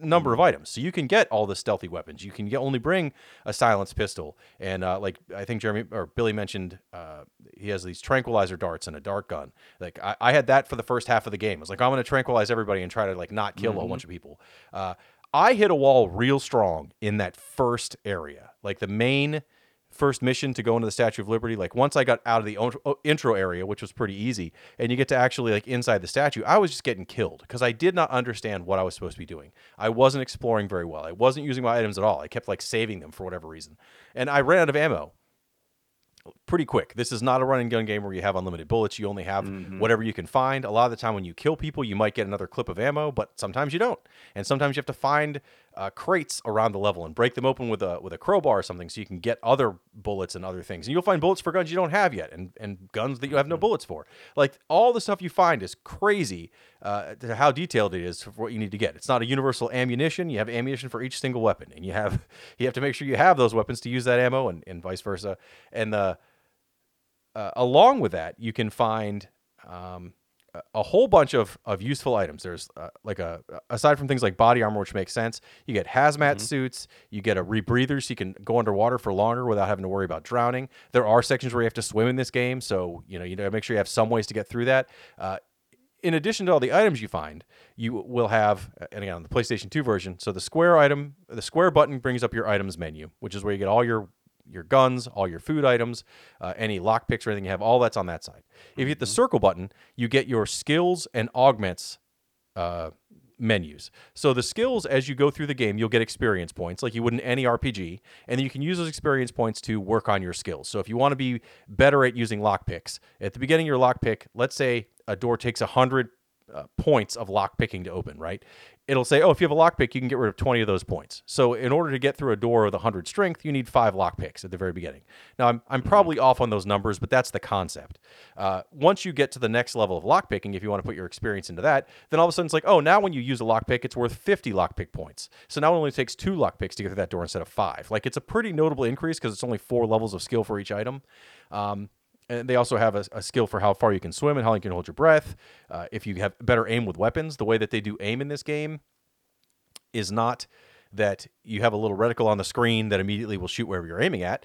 number of items. So you can get all the stealthy weapons. You can get, only bring a silenced pistol, and uh, like I think Jeremy or Billy mentioned, uh, he has these tranquilizer darts and a dart gun. Like I, I had that for the first half of the game. I was like, I'm going to tranquilize everybody and try to like not kill a whole bunch of people. Uh, I hit a wall real strong in that first area, like the main first mission to go into the Statue of Liberty, like once I got out of the o- intro area, which was pretty easy, and you get to actually like inside the statue, I was just getting killed because I did not understand what I was supposed to be doing. I wasn't exploring very well. I wasn't using my items at all. I kept like saving them for whatever reason, and I ran out of ammo pretty quick. This is not a run and gun game where you have unlimited bullets. You only have mm-hmm. whatever you can find. A lot of the time, when you kill people, you might get another clip of ammo, but sometimes you don't. And sometimes you have to find uh, crates around the level and break them open with a with a crowbar or something, so you can get other bullets and other things. And you'll find bullets for guns you don't have yet, and and guns that you have no bullets for. Like all the stuff you find is crazy uh, to how detailed it is for what you need to get. It's not a universal ammunition. You have ammunition for each single weapon, and you have *laughs* you have to make sure you have those weapons to use that ammo, and, and vice versa. And the uh, along with that, you can find um, a- whole bunch of, of useful items. There's uh, like a aside from things like body armor, which makes sense. You get hazmat suits. You get a rebreather, so you can go underwater for longer without having to worry about drowning. There are sections where you have to swim in this game, so you know you to make sure you have some ways to get through that. Uh, in addition to all the items you find, you will have, and again on the PlayStation 2 version, so the square item, the square button brings up your items menu, which is where you get all your your guns, all your food items, uh, any lockpicks or anything you have, all that's on that side. If you hit the circle button, you get your skills and augments uh, menus. So the skills, as you go through the game, you'll get experience points like you would in any RPG, and then you can use those experience points to work on your skills. So if you want to be better at using lockpicks, at the beginning of your lockpick, let's say a door takes a hundred uh, points of lockpicking to open, right? It'll say, oh, if you have a lockpick, you can get rid of 20 of those points. So in order to get through a door with 100 strength, you need five lockpicks at the very beginning. Now, I'm, I'm probably off on those numbers, but that's the concept. Uh, once you get to the next level of lockpicking, if you want to put your experience into that, then all of a sudden it's like, oh, now when you use a lockpick, it's worth 50 lockpick points. So now it only takes two lockpicks to get through that door instead of five. Like it's a pretty notable increase because it's only four levels of skill for each item. Um, and they also have a, a skill for how far you can swim and how long you can hold your breath. Uh, if you have better aim with weapons, the way that they do aim in this game is not that you have a little reticle on the screen that immediately will shoot wherever you're aiming at.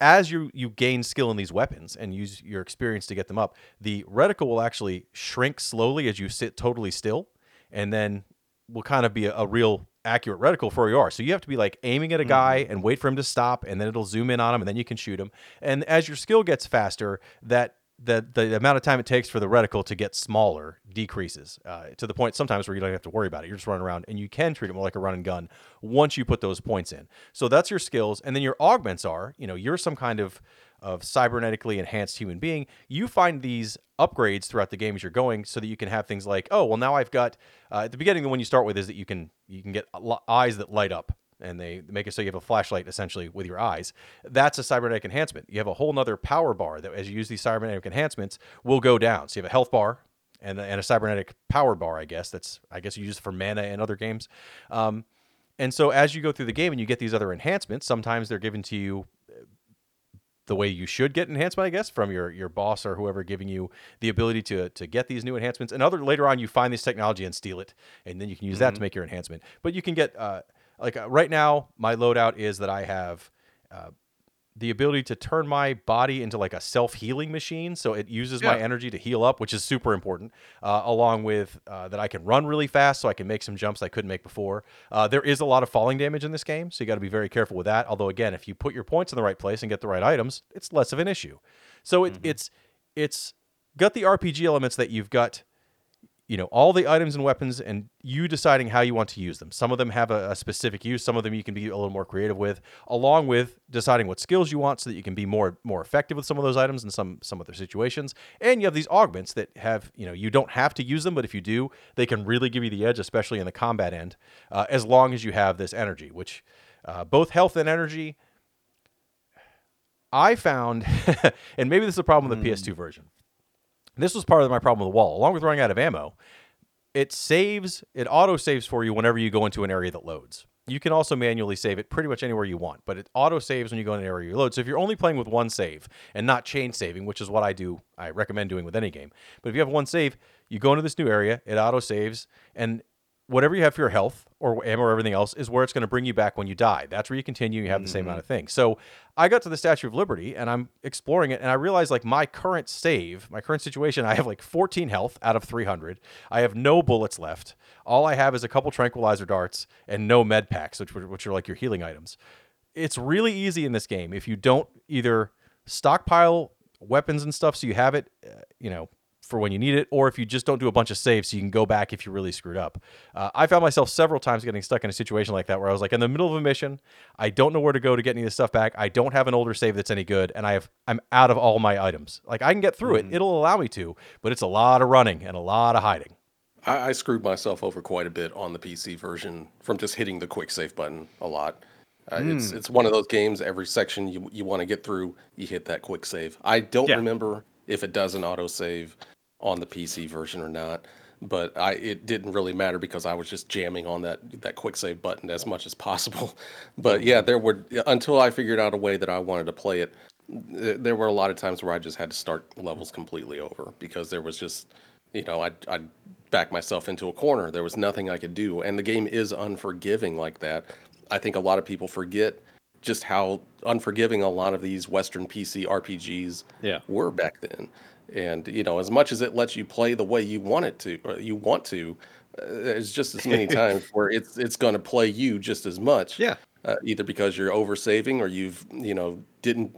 As you you gain skill in these weapons and use your experience to get them up, the reticle will actually shrink slowly as you sit totally still, and then will kind of be a, a real accurate reticle for where you are. So you have to be like aiming at a guy mm-hmm. and wait for him to stop, and then it'll zoom in on him, and then you can shoot him. And as your skill gets faster, that the the amount of time it takes for the reticle to get smaller decreases uh, to the point sometimes where you don't have to worry about it. You're just running around, and you can treat it more like a run and gun once you put those points in. So that's your skills, and then your augments are, you know, you're some kind of of cybernetically enhanced human being. You find these upgrades throughout the game as you're going, so that you can have things like, oh, well, now I've got uh, at the beginning the one you start with is that you can you can get eyes that light up and they make it so you have a flashlight essentially with your eyes. That's a cybernetic enhancement. You have a whole nother power bar that, as you use these cybernetic enhancements, will go down. So you have a health bar and, and a cybernetic power bar, I guess. That's I guess you use for mana in other games. Um, and so as you go through the game and you get these other enhancements, sometimes they're given to you uh, the way you should get enhancement, I guess, from your your boss or whoever giving you the ability to to get these new enhancements. And other later on, you find this technology and steal it, and then you can use mm-hmm. that to mm-hmm. make your enhancement. But you can get uh, like uh, right now, my loadout is that I have uh, the ability to turn my body into like a self healing machine. So it uses yeah. my energy to heal up, which is super important. Uh, along with uh, that, I can run really fast, so I can make some jumps I couldn't make before. Uh, there is a lot of falling damage in this game, so you got to be very careful with that. Although again, if you put your points in the right place and get the right items, it's less of an issue. So it, mm-hmm. it's it's got the RPG elements that you've got you know all the items and weapons and you deciding how you want to use them. Some of them have a, a, specific use some of them you can be a little more creative with along with deciding what skills you want so that you can be more more effective with some of those items in some some other situations. And you have these augments that have you know you don't have to use them but if you do they can really give you the edge especially in the combat end uh, as long as you have this energy which uh, both health and energy i found *laughs* and maybe this is a problem with the mm. ps2 version this was part of my problem with the wall. Along with running out of ammo, it saves, it auto saves for you whenever you go into an area that loads. You can also manually save it pretty much anywhere you want, but it auto saves when you go in an area you load. So if you're only playing with one save and not chain saving, which is what I do, I recommend doing with any game. But if you have one save, you go into this new area, it auto saves, and whatever you have for your health or ammo or everything else is where it's going to bring you back when you die. That's where you continue. You have the same amount of mm-hmm. things. So I got to the Statue of Liberty and I'm exploring it and I realized like my current save, my current situation, I have like 14 health out of 300. I have no bullets left. All I have is a couple tranquilizer darts and no med packs, which, which are like your healing items. It's really easy in this game if you don't either stockpile weapons and stuff so you have it, uh, you know, for when you need it, or if you just don't do a bunch of saves so you can go back if you really screwed up. Uh, I found myself several times getting stuck in a situation like that where I was like in the middle of a mission, I don't know where to go to get any of this stuff back. I don't have an older save that's any good, and I have I'm out of all my items. Like I can get through mm. it, it'll allow me to, but it's a lot of running and a lot of hiding. I, I screwed myself over quite a bit on the PC version from just hitting the quick save button a lot. Uh, mm. It's it's one of those games. Every section you you want to get through, you hit that quick save. I don't yeah. remember if it does an auto save on the PC version or not. But I it didn't really matter because I was just jamming on that that quick save button as much as possible. *laughs* But yeah, there were until I figured out a way that I wanted to play it. There were a lot of times where I just had to start levels completely over because there was just you know I'd, I'd back myself into a corner. There was nothing I could do, and the game is unforgiving like that. I think a lot of people forget just how unforgiving a lot of these Western PC RPGs yeah. were back then and you know as much as it lets you play the way you want it to or you want to uh, there's just as many *laughs* times where it's it's going to play you just as much yeah. uh, either because you're over saving or you've you know didn't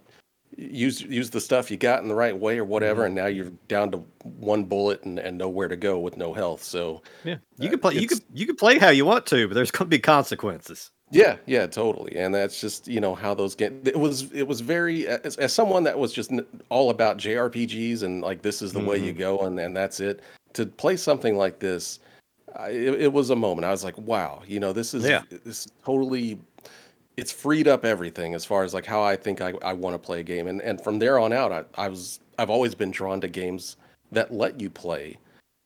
use use the stuff you got in the right way or whatever mm-hmm. and now you're down to one bullet and, and nowhere to go with no health. So yeah. You uh, can play you could you can play how you want to but there's going to be consequences yeah, yeah, totally. And that's just, you know, how those get it was it was very as, as someone that was just all about JRPGs and like this is the mm-hmm. way you mm-hmm. go and and that's it. To play something like this, I, it, it, was a moment. I was like, wow, you know, this is yeah. this totally it's freed up everything as far as like how I think I, I want to play a game. And and from there on out, I, I was I've always been drawn to games that let you play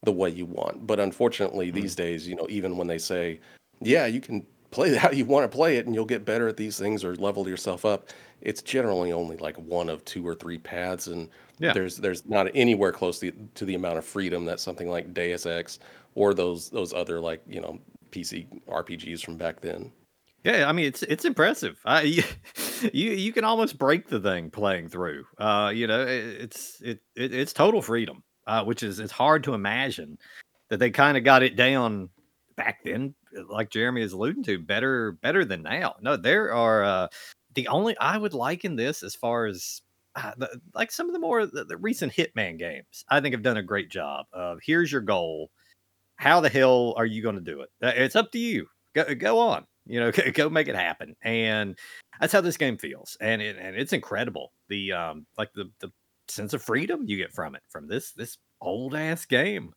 the way you want. But unfortunately, mm-hmm. these days, you know, even when they say, yeah, you can play *laughs* how you want to play it and you'll get better at these things or level yourself up it's generally only like one of two or three paths and yeah. there's there's not anywhere close to, to the amount of freedom that something like Deus Ex or those those other like you know PC RPGs from back then. Yeah, I mean it's it's impressive. I, *laughs* you, you you can almost break the thing playing through. Uh, you know, it, it's it, it, it's total freedom, uh, which is it's hard to imagine that they kind of got it down back then like Jeremy is alluding to, better better than now. No, there are uh, the only I would liken this as far as uh, the, like some of the more the, the recent Hitman games, I think have done a great job of here's your goal. How the hell are you going to do it? Uh, It's up to you. Go, go on. You know, *laughs* go make it happen. And that's how this game feels. And it, and it's incredible. The um like the the sense of freedom you get from it from this this old ass game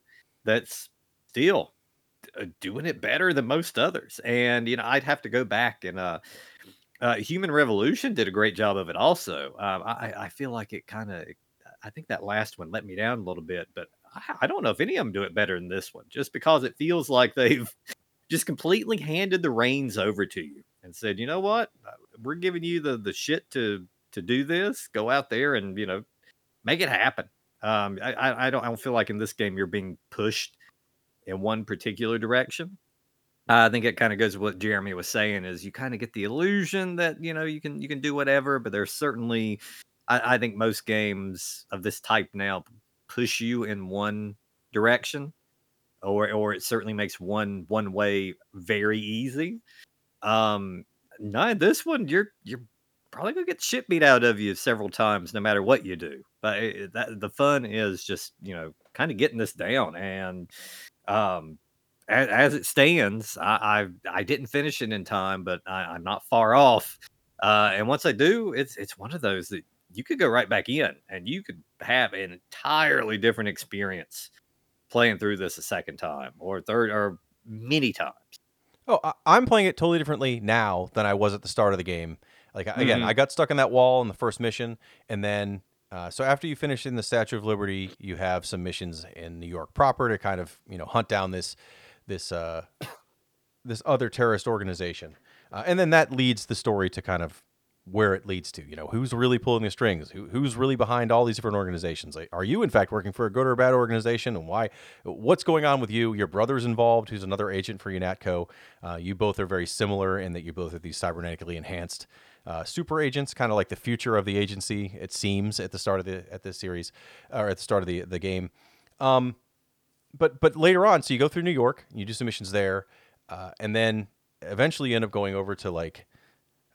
that's still doing it better than most others. And you know, I'd have to go back and uh uh, Human Revolution did a great job of it. Also, um, I, I feel like it kind of. I think that last one let me down a little bit, but I, I don't know if any of them do it better than this one. Just because it feels like they've just completely handed the reins over to you and said, you know what, Uh, we're giving you the the shit to to do this. Go out there and you know make it happen. Um, I I don't I don't feel like in this game you're being pushed in one particular direction. I think it kind of goes with what Jeremy was saying is you kind of get the illusion that you know you can you can do whatever, but there's certainly I, I think most games of this type now push you in one direction, or or it certainly makes one one way very easy. Um, this one. You're you're probably gonna get shit beat out of you several times, no matter what you do. But it- that the fun is just you know kind of getting this down and um as, as it stands, I, I I didn't finish it in time, but I, I'm not far off. Uh, and once I do, it's it's one of those that you could go right back in, and you could have an entirely different experience playing through this a second time, or third, or many times. Oh, I- I'm playing it totally differently now than I was at the start of the game. Like again, Mhm. I got stuck in that wall in the first mission, and then uh, so after you finish in the Statue of Liberty, you have some missions in New York proper to kind of you know hunt down this this uh, *coughs* this other terrorist organization, uh, and then that leads the story to kind of where it leads to. You know, who's really pulling the strings? Who, who's really behind all these different organizations? Are you in fact working for a good or a bad organization, and why? What's going on with you? Your brother's involved, who's another agent for UNATCO. Uh, you both are very similar in that you both are these cybernetically enhanced uh, super agents, kind of like the future of the agency. It seems at the start of the at this series, or at the start of the the game. Um, but but later on, so you go through New York, you do some missions there, uh, and then eventually you end up going over to like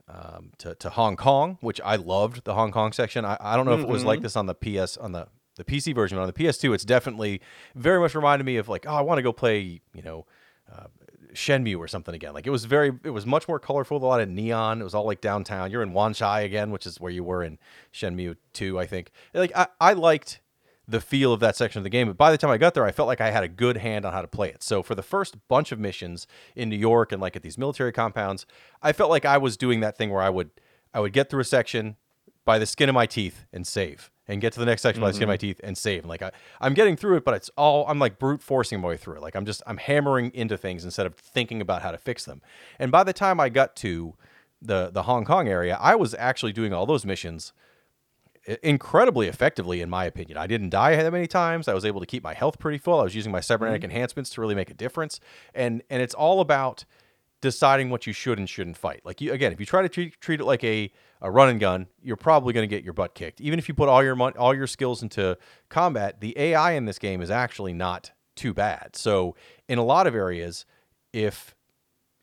um, to, to Hong Kong, which I loved the Hong Kong section. I, I don't know if it was like this on the PS on the the PC version, but on the PS2, it's definitely very much reminded me of like, oh, I want to go play, you know, uh, Shenmue or something again. Like it was very, it was much more colorful, a lot of neon. It was all like downtown. You're in Wanchai again, which is where you were in Shenmue 2, I think. Like I, I liked the feel of that section of the game. But by the time I got there, I felt like I had a good hand on how to play it. So for the first bunch of missions in New York and like at these military compounds, I felt like I was doing that thing where I would I would get through a section by the skin of my teeth and save. And get to the next section by the skin of my mm-hmm. teeth and save. And like I, I'm getting through it, but it's all I'm like brute forcing my way through it. Like I'm just I'm hammering into things instead of thinking about how to fix them. And by the time I got to the the Hong Kong area, I was actually doing all those missions incredibly effectively in my opinion. I didn't die that many times. I was able to keep my health pretty full. I was using my cybernetic mm-hmm. enhancements to really make a difference. And and it's all about deciding what you should and shouldn't fight. Like you again, if you try to treat, treat it like a, a run and gun, you're probably going to get your butt kicked. Even if you put all your mon- all your skills into combat, the AI in this game is actually not too bad. So in a lot of areas, if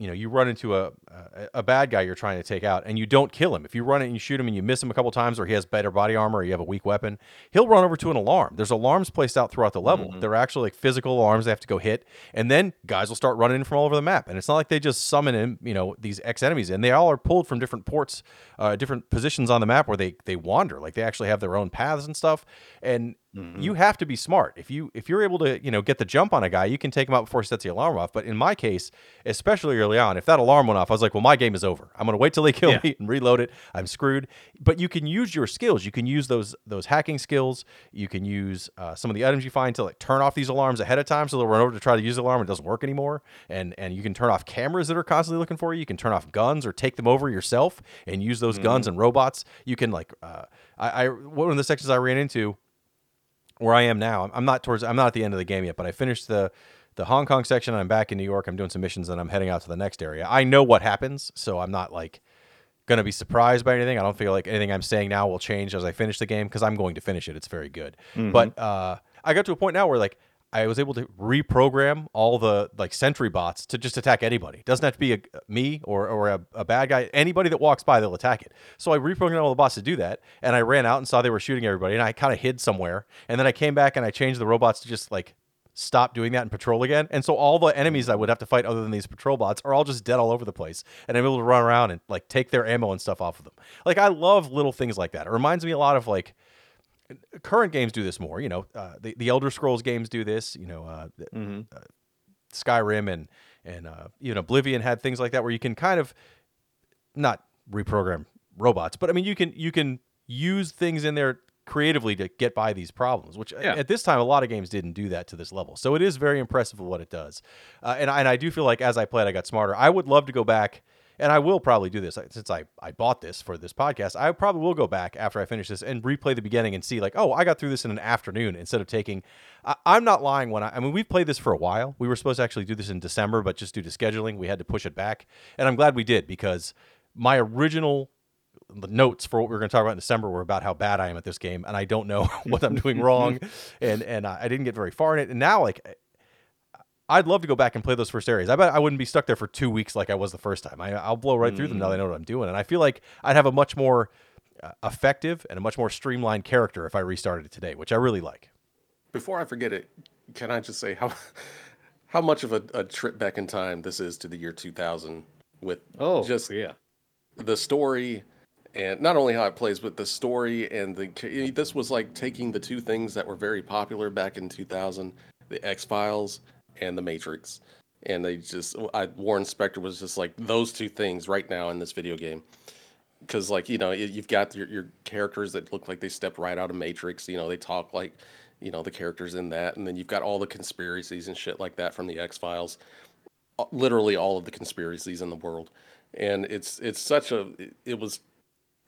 you know you run into a, a a bad guy you're trying to take out and you don't kill him. If you run it and you shoot him and you miss him a couple times or he has better body armor or you have a weak weapon he'll run over to an alarm. There's alarms placed out throughout the level. They're actually like physical alarms they have to go hit and then guys will start running in from all over the map. And it's not like they just summon in you know these ex enemies and they all are pulled from different ports uh, different positions on the map where they they wander. Like they actually have their own paths and stuff. And you have to be smart. If you if you're able to you know get the jump on a guy you can take him out before he sets the alarm off. But in my case especially early on if that alarm went off i was like well my game is over. I'm going to wait till they *laughs* kill Yeah. me and reload it. I'm screwed. But you can use your skills. You can use those those hacking skills. You can use uh, some of the items you find to like turn off these alarms ahead of time so they'll run over to try to use the alarm. And it doesn't work anymore. And and you can turn off cameras that are constantly looking for you. You can turn off guns or take them over yourself and use those guns and robots. You can like uh, I, I one of the sections i ran into where I am now. I'm- not towards. I'm not at the end of the game yet, but I finished the the Hong Kong section. I'm back in New York. I'm doing some missions, and I'm heading out to the next area. I know what happens, so I'm not like gonna be surprised by anything. I don't feel like anything I'm saying now will change as I finish the game because I'm going to finish it. It's very good. But uh, I got to a point now where like I was able to reprogram all the like sentry bots to just attack anybody. Doesn't have to be a, me or, or a, a, bad guy. Anybody that walks by, they'll attack it. So I reprogrammed all the bots to do that. And I ran out and saw they were shooting everybody. And I kind of hid somewhere. And then I came back and I changed the robots to just like stop doing that and patrol again. And so all the enemies I would have to fight other than these patrol bots are all just dead all over the place. And I'm able to run around and like take their ammo and stuff off of them. Like I love little things like that. It reminds me a lot of like current games do this more. You know, uh, the the Elder Scrolls games do this. You know, uh, mm-hmm. uh, Skyrim and and uh, even Oblivion had things like that where you can kind of not reprogram robots, but I mean you can you can use things in there creatively to get by these problems. Which yeah. at this time a lot of games didn't do that to this level. So it is very impressive what it does. Uh, and and I do feel like as I played, I got smarter. I would love to go back and I will probably do this uh, since I, I bought this for this podcast. I probably will go back after I finish this and replay the beginning and see like, oh, I got through this in an afternoon instead of taking. I, am not lying when I. I mean, we've played this for a while. We were supposed to actually do this in December, but just due to scheduling, we had to push it back. And I'm glad we did because my original notes for what we were going to talk about in December were about how bad I am at this game, and I don't know *laughs* what I'm doing wrong, *laughs* and and I didn't get very far in it. And now, like, I'd love to go back and play those first areas. I bet I wouldn't be stuck there for two weeks like I was the first time. I, will blow right mm. through them now that I know what I'm doing, and I feel like I'd have a much more uh, effective and a much more streamlined character if I restarted it today, which I really like. Before I forget it, can I just say how *laughs* how much of a, a trip back in time this is to the year 2000 with oh just yeah the story and not only how it plays, but the story and the this was like taking the two things that were very popular back in 2000, the X Files and The Matrix. And they just, I, Warren Spector was just like those two things right now in this video game. Because, like, you know, you've got your, your characters that look like they stepped right out of Matrix. You know, they talk like, you know, the characters in that. And then you've got all the conspiracies and shit like that from the X Files. Uh, literally all of the conspiracies in the world. And it's, it's such a, it was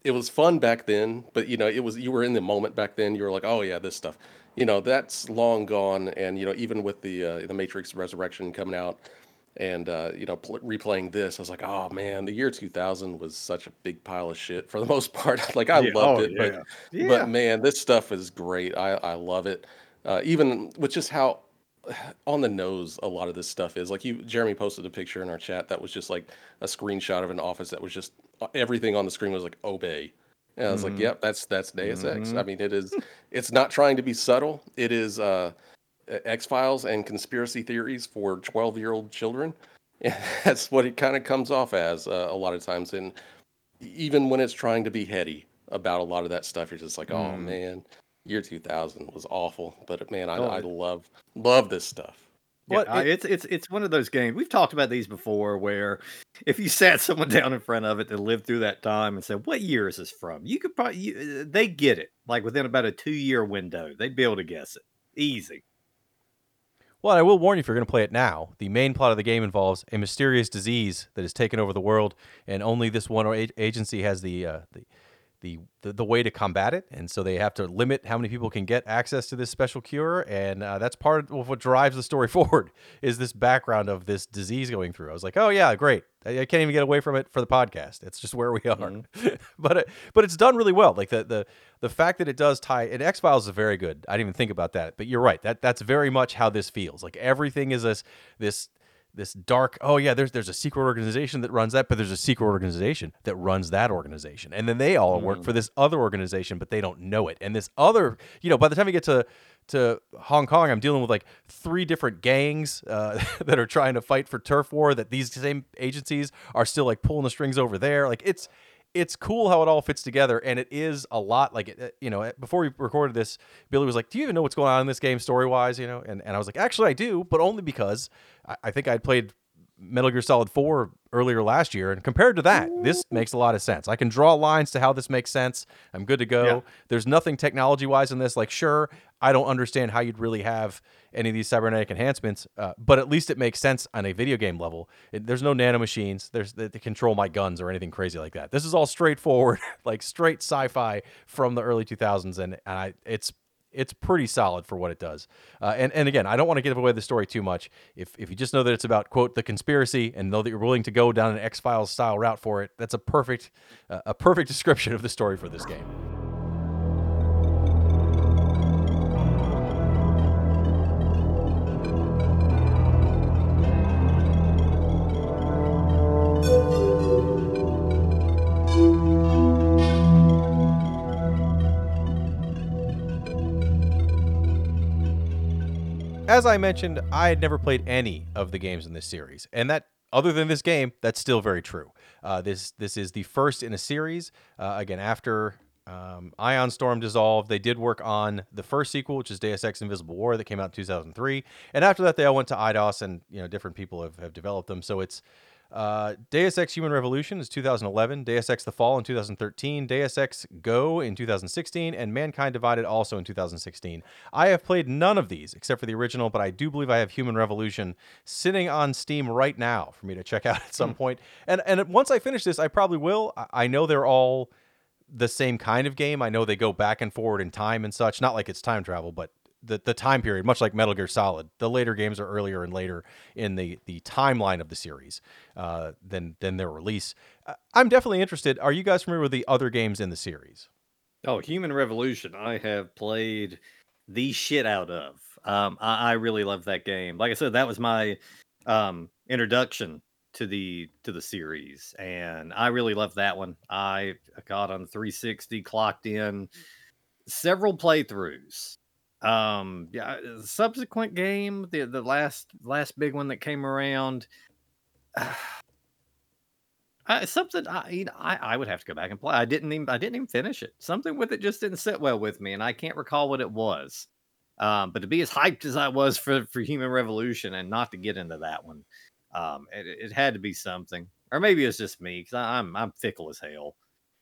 it was fun back then, but you know, it was you were in the moment back then. You were like, oh yeah, this stuff you know that's long gone and you know even with the uh, the matrix resurrection coming out and uh, you know pl- replaying this i was like oh man the year 2000 was such a big pile of shit for the *laughs* most part *laughs* like i yeah. loved oh, it yeah. but yeah. but man this stuff is great i i love it uh, even with just how *sighs* on the nose a lot of this stuff is like you jeremy posted a picture in our chat that was just like a screenshot of an office that was just uh, everything on the screen was like obey and I was mm-hmm. like, "Yep, that's that's Deus mm-hmm. Ex." I mean, it is. It's not trying to be subtle. It is uh, X Files and conspiracy theories for twelve-year-old children. And *laughs* that's what it kind of comes off as uh, a lot of times. And even when it's trying to be heady about a lot of that stuff, you're just like, "Oh mm. man, year 2000 was awful." But man, I, oh. I love love this stuff. Yeah, it, it's it's it's one of those games we've talked about these before, where if you *laughs* sat someone down in front of it that lived through that time and said, "What year is this from?" You could probably you, uh, they get it like within about a two year window. They'd be able to guess it easy. Well, I will warn you if you're going to play it now. The main plot of the game involves a mysterious disease that has taken over the world, and only this one agency has the uh, the the, the, the way to combat it, and so they have to limit how many people can get access to this special cure, and uh, that's part of what drives the story *laughs* forward. Is this background of this disease going through? I was like, oh yeah, great. I, I can't even get away from it for the podcast. It's just where we are, mm-hmm. *laughs* but it, but it's done really well. Like the the the fact that it does tie and X Files is very good. I didn't even think about that, but you're right. That that's very much how this feels. Like everything is this this this dark oh yeah there's there's a secret organization that runs that but there's a secret organization that runs that organization. And then they all mm. work for this other organization but they don't know it. And this other you know by the time we get to to Hong Kong I'm dealing with like three different gangs uh, *laughs* that are trying to fight for turf war that these same agencies are still like pulling the strings over there. Like it's it's cool how it all fits together and it is a lot like it, you know eh, before we recorded this billy was like do you even know what's going on in this game story wise you know and, and i was like actually i do but only because I, I think i'd played metal gear solid 4 earlier last year and compared to that this makes a lot of sense. I can draw lines to how this makes sense. I'm good to go. Yeah. there's nothing technology wise in this like sure i don't understand how you'd really have any of these cybernetic enhancements, uh, but at least it makes sense on a video game level. It, there's no nanomachines. There's that control my guns or anything crazy like that. This is all straightforward, *laughs* like straight sci-fi from the early 2000s, and, and I, it's it's pretty solid for what it does. Uh, and and again, I don't want to give away the story too much. If if you just know that it's about quote the conspiracy and know that you're willing to go down an X Files style route for it, that's a perfect uh, a perfect *laughs* description of the story for this game. As I mentioned, I had never played any of the games in this series, and that other than this game, that's still very true. Uh, this this is the first in a series. Uh, again, after um, Ion Storm dissolved, they did work on the first sequel, which is Deus Ex Invisible War, that came out in 2003, and after that, they all went to Eidos, and you know different people have, have developed them. So it's uh, Deus Ex Human Revolution is 2011, Deus Ex The Fall in 2013, Deus Ex Go in 2016, and Mankind Divided also in 2016. I have played none of these except for the original, but I do believe I have Human Revolution sitting on Steam right now for me to check out *laughs* at some point. And and once I finish this, I probably will. I- I know they're all the same kind of game. I know they go back and forward in time and such. Not like it's time travel, but the, the time period, much like Metal Gear Solid, the later games are earlier and later in the, the timeline of the series uh, than than their release. I'm definitely interested. Are you guys familiar with the other games in the series? Oh, Human Revolution, I have played the shit out of. Um, I, I really love that game. Like I said, that was my um, introduction to the to the series, and I really love that one. I got on 360, clocked in several playthroughs. Um, yeah, subsequent game, the the last last big one that came around. *sighs* Uh, something I, you know, I I would have to go back and play. I didn't even I didn't even finish it. Something with it just didn't sit well with me, and I can't recall what it was. Um, but to be as hyped as I was for for Human Revolution and not to get into that one, um, it, it had to be something, or maybe it's just me because I'm I'm fickle as hell.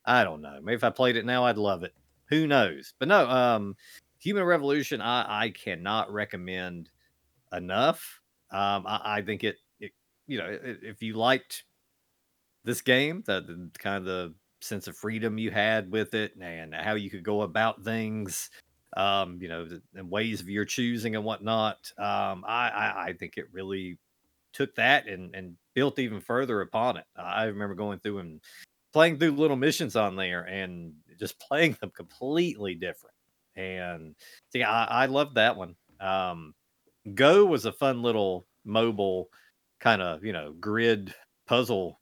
I don't know. Maybe if I played it now, I'd love it. Who knows? But no, um, Human Revolution, I I cannot recommend enough. Um, I, I think it, it you know if you liked this game, the, the kind of the sense of freedom you had with it, and how you could go about things, um, you know, and ways of your choosing and whatnot. Um, I, I I think it really took that and and built even further upon it. I remember going through and playing through little missions on there and just playing them completely different. And see, I, I loved that one. Um, Go was a fun little mobile kind of you know grid puzzle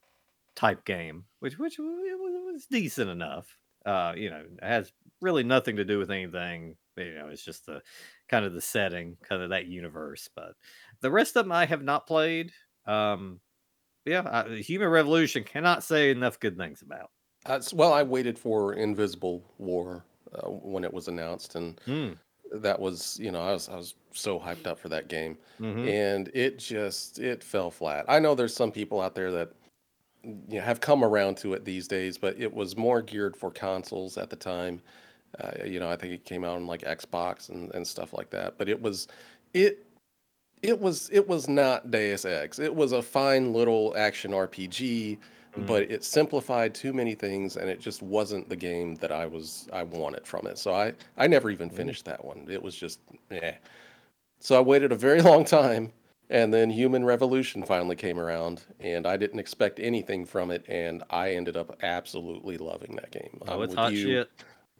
type game, which which was decent enough. Uh, you know, it has really nothing to do with anything. You know, it's just the kind of the setting, kind of that universe. But the rest of them I have not played. Um, yeah, I, Human Revolution cannot say enough good things about. Well, I waited for Invisible War uh, when it was announced, and Mm. that was, you know, I was I was so hyped up for that game, hmm and it just it fell flat. I know there's some people out there that you know, have come around to it these days, but it was more geared for consoles at the time. Uh, you know, I think it came out on like Xbox and, and stuff like that. But it was, it, it was it was not Deus Ex. It was a fine little action RPG, Mhm. but it simplified too many things, and it just wasn't the game that I was I wanted from it. So I I never even Ooh. finished that one. It was just yeah. So I waited a very *laughs* long time, and then Human Revolution finally came around, and I didn't expect anything from it, and I ended up absolutely loving that game. Oh, it's hot you. shit.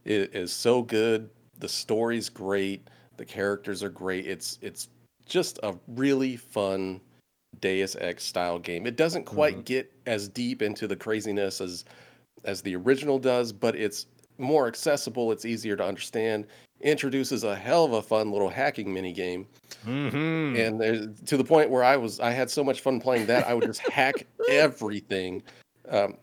It is so good. The story's great. The characters are great. It's it's just a really fun Deus Ex style game. It doesn't quite Mhm. get as deep into the craziness as as the original does, but it's more accessible. It's easier to understand. Introduces a hell of a fun little hacking mini game, Mm-hmm. and to the point where I was I had so much fun playing that I would just hack *laughs* everything. Um,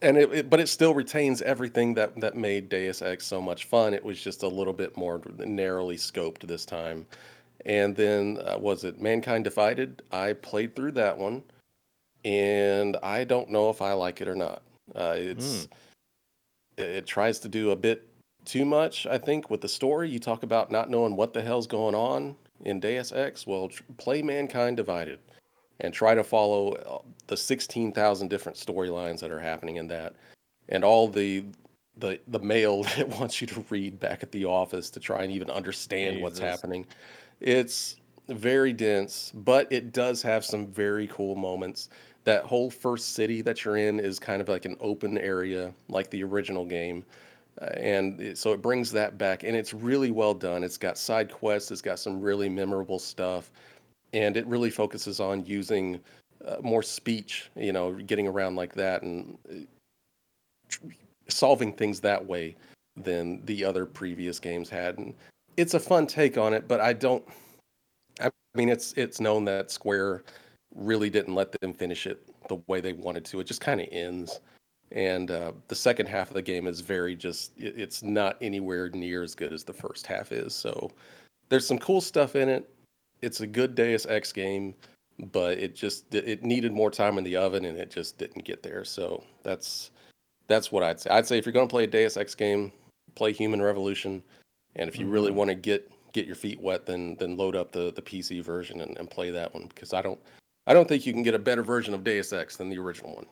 and it, it- but it still retains everything that that made Deus Ex so much fun. It was just a little bit more narrowly scoped this time. And then uh, was it Mankind Divided? I played through that one, and I don't know if I like it or not. Uh, it's it, it tries to do a bit too much, I think, with the story. You talk about not knowing what the hell's going on in Deus Ex. Well, tr- play Mankind Divided and try to follow uh, the 16,000 different storylines that are happening in that and all the the the mail *laughs* that it wants you to read back at the office to try and even understand what's happening. It's very dense, but it does have some very cool moments. That whole first city that you're in is kind of like an open area, like the original game. Uh, and so it brings that back, and it's really well done. It's got side quests, it's got some really memorable stuff, and it really focuses on using uh, more speech, you know, getting around like that and uh, solving things that way than the other previous games had. And it's a fun take on it, but I don't. I mean, it's it's known that Square really didn't let them finish it the way they wanted to. It just kind of ends, and uh, the second half of the game is very just. It, it's not anywhere near as good as the first half is. So there's some cool stuff in it. It's a good Deus Ex game, but it just it needed more time in the oven, and it just didn't get there. So that's that's what I'd say. I'd say if you're going to play a Deus Ex game, play Human Revolution, and if you really Mm-hmm. want to get get your feet wet, then then load up the the PC version and, and play that one because I don't I don't think you can get a better version of Deus Ex than the original one.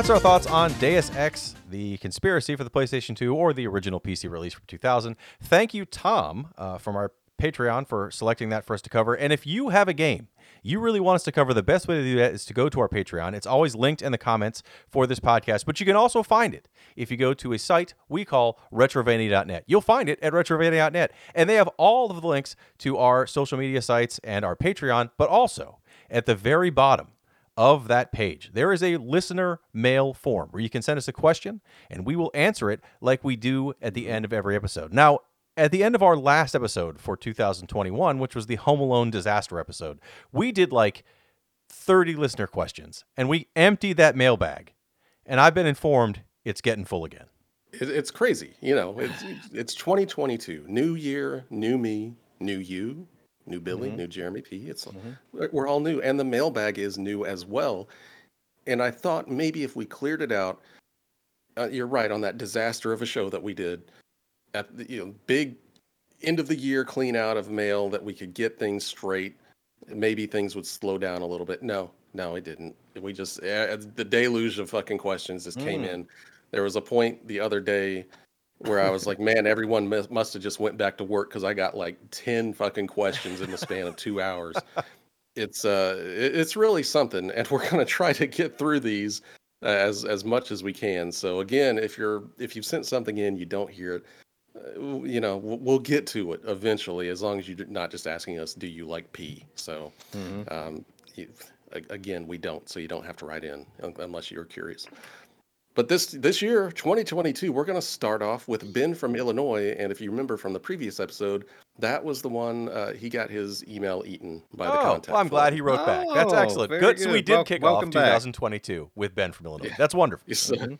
That's our thoughts on Deus Ex, the conspiracy for the PlayStation 2 or the original PC release from 2000. Thank you, Tom, uh, from our Patreon for selecting that for us to cover. And if you have a game you really want us to cover, the best way to do that is to go to our Patreon. It's always linked in the comments for this podcast, but you can also find it if you go to a site we call retrovania.net. You'll find it at retrovania.net, and they have all of the links to our social media sites and our Patreon, but also at the very bottom of that page, there is a listener mail form where you can send us a question and we will answer it like we do at the end of every episode. Now, at the end of our last episode for 2021, which was the Home Alone disaster episode, we did like 30 listener questions and we emptied that mailbag. And I've been informed it's getting full again. It's crazy, you know. It's it's 2022, new year, new me, new you, new Billy, new Jeremy P. It's we're- we're all new, and the mailbag is new as well. And I thought maybe if we cleared it out, uh, you're right on that disaster of a show that we did at the you know big end of the year clean out of mail that we could get things straight. Maybe things would slow down a little bit. No, no, it didn't. We just uh, the deluge of fucking questions just came in. There was a point the other day where I was like, man, everyone must have just went back to work because I got like ten fucking questions in the span of two hours. It's uh, it's really something, and we're gonna try to get through these uh, as as much as we can. So again, if you're if you've sent something in, you don't hear it. Uh, you know, we'll, we'll get to it eventually, as long as you're not just asking us, "Do you like pee?" So, um, you, a- again, we don't, so you don't have to write in unless you're curious. But this this year, 2022, we're going to start off with Ben from Illinois, and if you remember from the previous episode, that was the one uh, he got his email eaten by the oh, contact. well, I'm glad he wrote back. That's Oh, excellent. very Good. So we did Wel- kick off welcome back. 2022 with Ben from Illinois. That's wonderful. *laughs* So-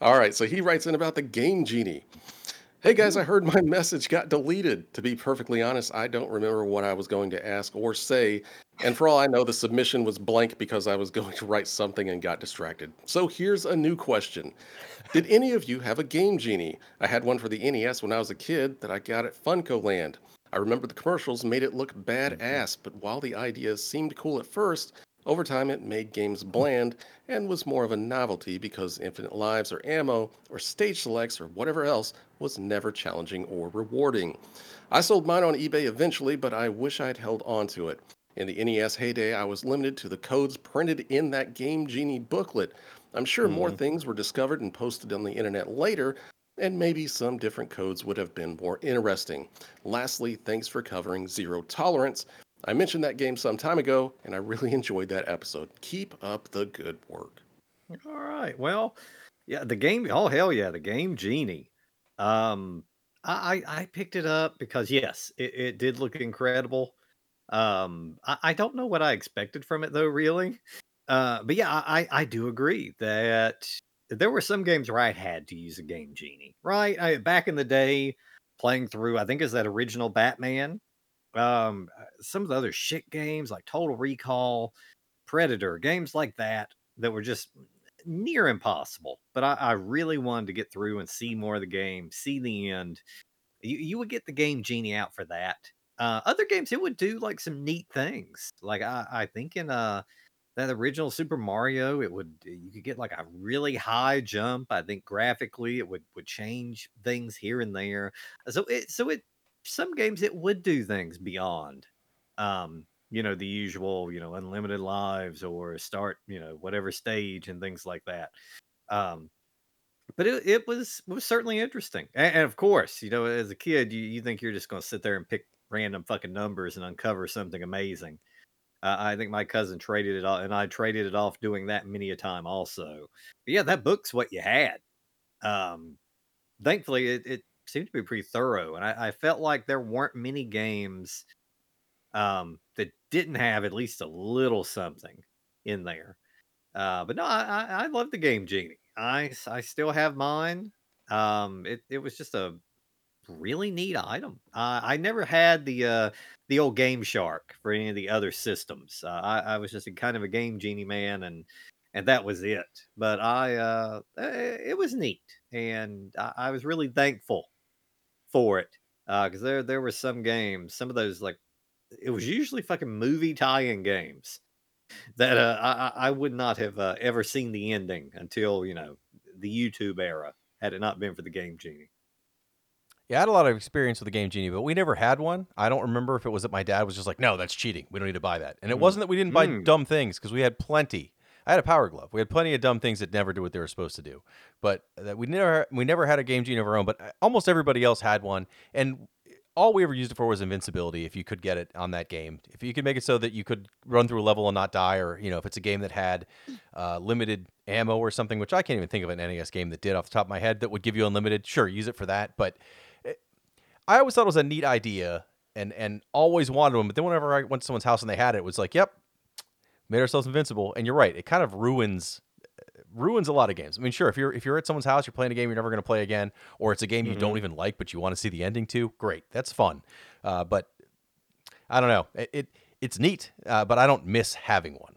All right, so he writes in about the Game Genie. Hey guys, I heard my *laughs* message got deleted. To be perfectly honest, I don't remember what I was going to ask or say. And for all I know, the submission was blank because I was *laughs* going to write something and got distracted. So here's a new question Did any of you have a Game Genie? I had one for the NES when I was a kid that I got at FuncoLand. I remember the commercials made it look mm-hmm. badass, but while the idea seemed cool at first, over time it made games bland and was more of a novelty because infinite lives or ammo or stage selects or whatever else was never challenging or rewarding. I sold mine on eBay eventually, but I wish I'd held on to it. In the NES heyday, I was limited to the codes printed in that Game Genie booklet. I'm sure more mm-hmm. things were discovered and posted on the internet later, and maybe some different codes would have been more interesting. Lastly, thanks for covering Zero Tolerance. I mentioned that game some time ago, and I really *laughs* enjoyed that episode. Keep up the good work. All right. Well, yeah, the game. Oh hell yeah, the game Genie. Um, I I picked it up because yes, it, it did look incredible. Um, I, I don't know what I expected from it though, really. Uh, but yeah, I I I do agree that there were some games where I had to use a game Genie. Right, I, back in the day, playing through, I think is that original Batman. Um, uh, some of the other shit games like Total Recall, Predator, games like that that were just near impossible. But I, I really wanted to get through and see more of the game, see the end. You, you would get the game genie out for that. Uh, other games, it would do like some neat things. Like I, I think in uh that original Super Mario, it would you could get like a really high jump. I think graphically, it would would change things here and there. So it so it some games it would do things beyond um you know the usual you know unlimited lives or start you know whatever stage and things like that um but it, it was it was certainly interesting. And, and of course, you know, as a kid, you, you think you're just going to sit there and pick random fucking numbers and uncover something amazing. Uh, I think my cousin traded it off, and I traded it off doing that many a time also. But yeah, that book's what you had. Um, thankfully, it, it seemed to be pretty thorough, and I, I felt like there weren't many games um, that didn't have at least a little something in there. Uh, but no, I, I, I love the game genie. I I still have mine. Um, it it was just a really neat item. Uh, I never had the uh, the old Game Shark for any of the other systems. Uh, I, I was just a kind of a Game Genie man, and and that was it. But I uh, eh, it was neat, and I, I was really thankful for it because there there were some games, some of those like it was usually fucking movie tie-in games that uh, I, I would not have uh, ever seen the ending until you know the YouTube era had it not been for the Game Genie. Yeah, I had a lot of experience with the Game Genie, but we never had one. I don't remember if it was that my dad was just like, "No, that's cheating. We don't need to buy that." And it Mm. wasn't that we didn't buy Mm. dumb things because we had plenty. I had a Power Glove. We had plenty of dumb things that never do what they were supposed to do. But that we never we never had a Game Genie of our own. But uh, almost everybody else had one, and all we ever used it for was invincibility. If you could get it on that game, if you could make it so that you could run through a level and not die, or you know, if it's a game that had uh, limited ammo or something, which I can't even think of an NES game that did off the top of my head that would give you unlimited. Sure, use it for that. But it, I always thought it was a neat idea, and and always wanted one. But then whenever I went to someone's house and they had it, it was like, yep, made ourselves invincible. And you're right, it kind of ruins ruins a lot of games. I mean, sure, if you're if you're at someone's house, you're playing a game you're never going to play again, or it's a game you don't even like but you want to see the ending to, great, that's fun. Uh, but I don't know, it, it it's neat, uh, but I don't miss having one.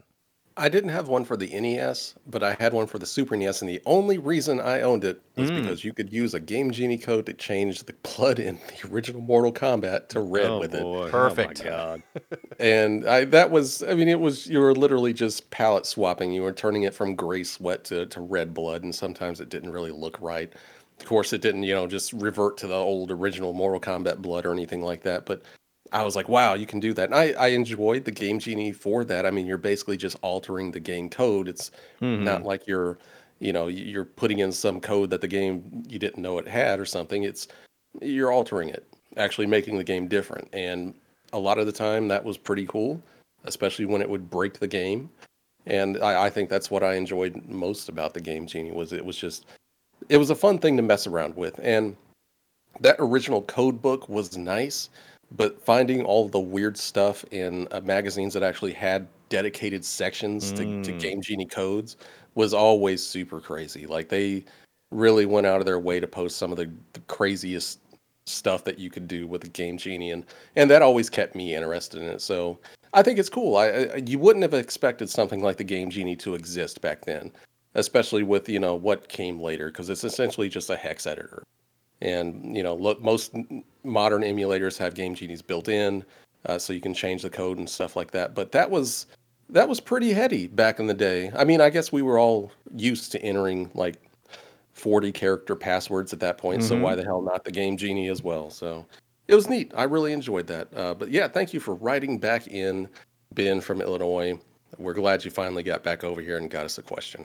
I didn't have one for the NES, but I had one for the Super NES, and the only reason I owned it was Mm. because you could use a Game Genie code to change the blood in the original Mortal Kombat to red oh with it. Perfect. Oh my god. *laughs* And I that was I mean it was you were literally just palette swapping. You were turning it from gray sweat to, to red blood, and sometimes it didn't really look right. Of course, it didn't you know just revert to the old original Mortal Kombat blood or anything like that. But I was like, wow, you can do that. And I, I enjoyed the Game Genie for that. I mean, you're basically just altering the game code. It's Mhm. not like you're you know you're putting in some code that the game you didn't know it had or something. It's you're altering it, actually making the game different. And a lot of the time that was pretty cool, especially when it would break the game. And I, I think that's what I enjoyed most about the game Genie was it was just it was a fun thing to mess around with. And that original code book was nice, but finding all the weird stuff in uh, magazines that actually had dedicated sections to, to Mm. Game Genie codes was always super crazy. Like they really went out of their way to post some of the, the craziest stuff that you could do with a Game Genie, and and that always kept me interested in it. So I think it's cool. I, I you wouldn't have expected something like the Game Genie to exist back then, especially with you know what came later, because it's essentially just a hex editor. And you know, look, most modern emulators have Game Genies built in, uh, so you can change the code and stuff like that. But that was that was pretty heady back in the day. I mean, I guess we were all used to entering like 40 character passwords at that point, so Mhm. why the hell not the Game Genie as well? So it was neat. I really enjoyed that. Uh, but yeah, thank you for writing back in, Ben from Illinois. We're glad you finally got back over here and got us a question.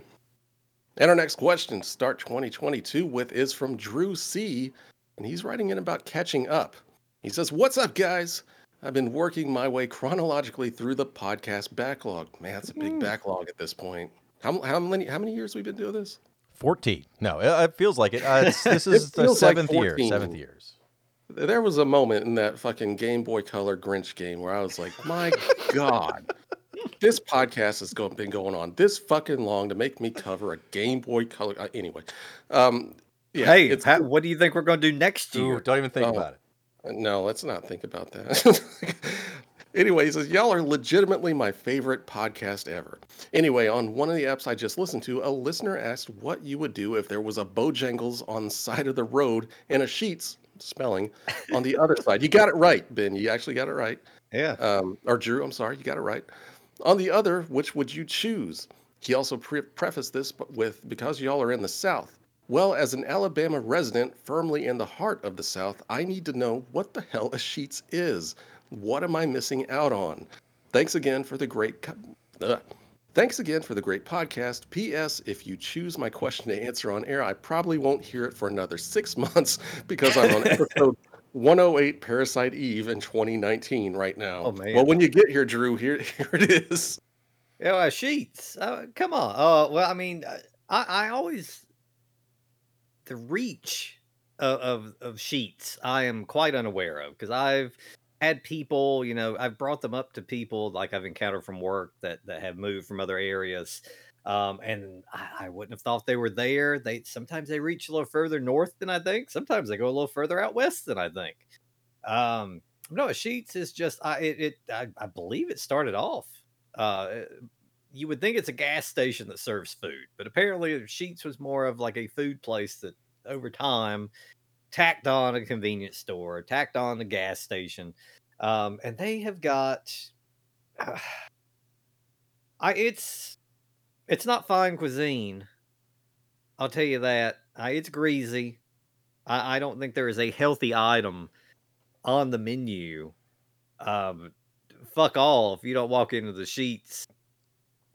And our next question, start 2022 with, is from Drew C. And he's writing in about catching up. He says, What's up, guys? I've been working my way chronologically through the podcast backlog. Man, that's a big backlog at this point. How, how many how many years we been doing this? Fourteen? No, it, it feels like it. Uh, *laughs* this It is the feels like seventh year. Seventh years. There was a moment in that fucking Game Boy Color Grinch game where I was like, my God, *laughs* this podcast has go- been going on this fucking long to make me cover a Game Boy Color. Uh, anyway, um, yeah, hey, it's how, what do you think we're going to do next Ooh, year? don't even think Oh. about it. No, let's not think about that. *laughs* anyway, he says, Y'all are legitimately my favorite podcast ever. Anyway, on one of the apps I just listened to, a listener asked what you would do if there was a Bojangles on the side of the road and a Sheetz, spelling, on the other side. You got it right, Ben. You actually got it right. Yeah. Um, or Drew, I'm sorry, you got it right. On the other, which would you choose? He also pre- prefaced this with, because y'all are in the South. Well, as an Alabama resident firmly in the heart of the South, I need to know what the hell a Sheetz is. What am I missing out on? Thanks again for the great. Co- Thanks again for the great podcast. P.S. If you choose my question to answer on air, I probably won't hear it for another six *laughs* months because I'm on *laughs* episode 108 Parasite Eve in 2019 right now. Oh, man. Well, when you get here, Drew, here *laughs* here it is. Yeah, uh, Sheetz. Uh, come on. Uh, well, I mean, uh, I, I always the reach of, of of Sheetz. I am quite unaware of because I've had people, you know, I've brought them up to people like I've encountered from work that that have moved from other areas. Um, and I, I wouldn't have thought they were there. They sometimes they reach a little further north than I think. Sometimes they go a little further out west than I think. Um, no, Sheetz is just I it, it I, I believe it started off. Uh, you would think it's a gas station that serves food, but apparently Sheetz was more of like a food place that over time tacked on a convenience store, tacked on a gas station, um, and they have got. Uh, *sighs* I it's it's not fine cuisine. I'll tell you that. It's greasy. I, I don't think there is a healthy item on the menu. Um, fuck all if you don't walk into the Sheetz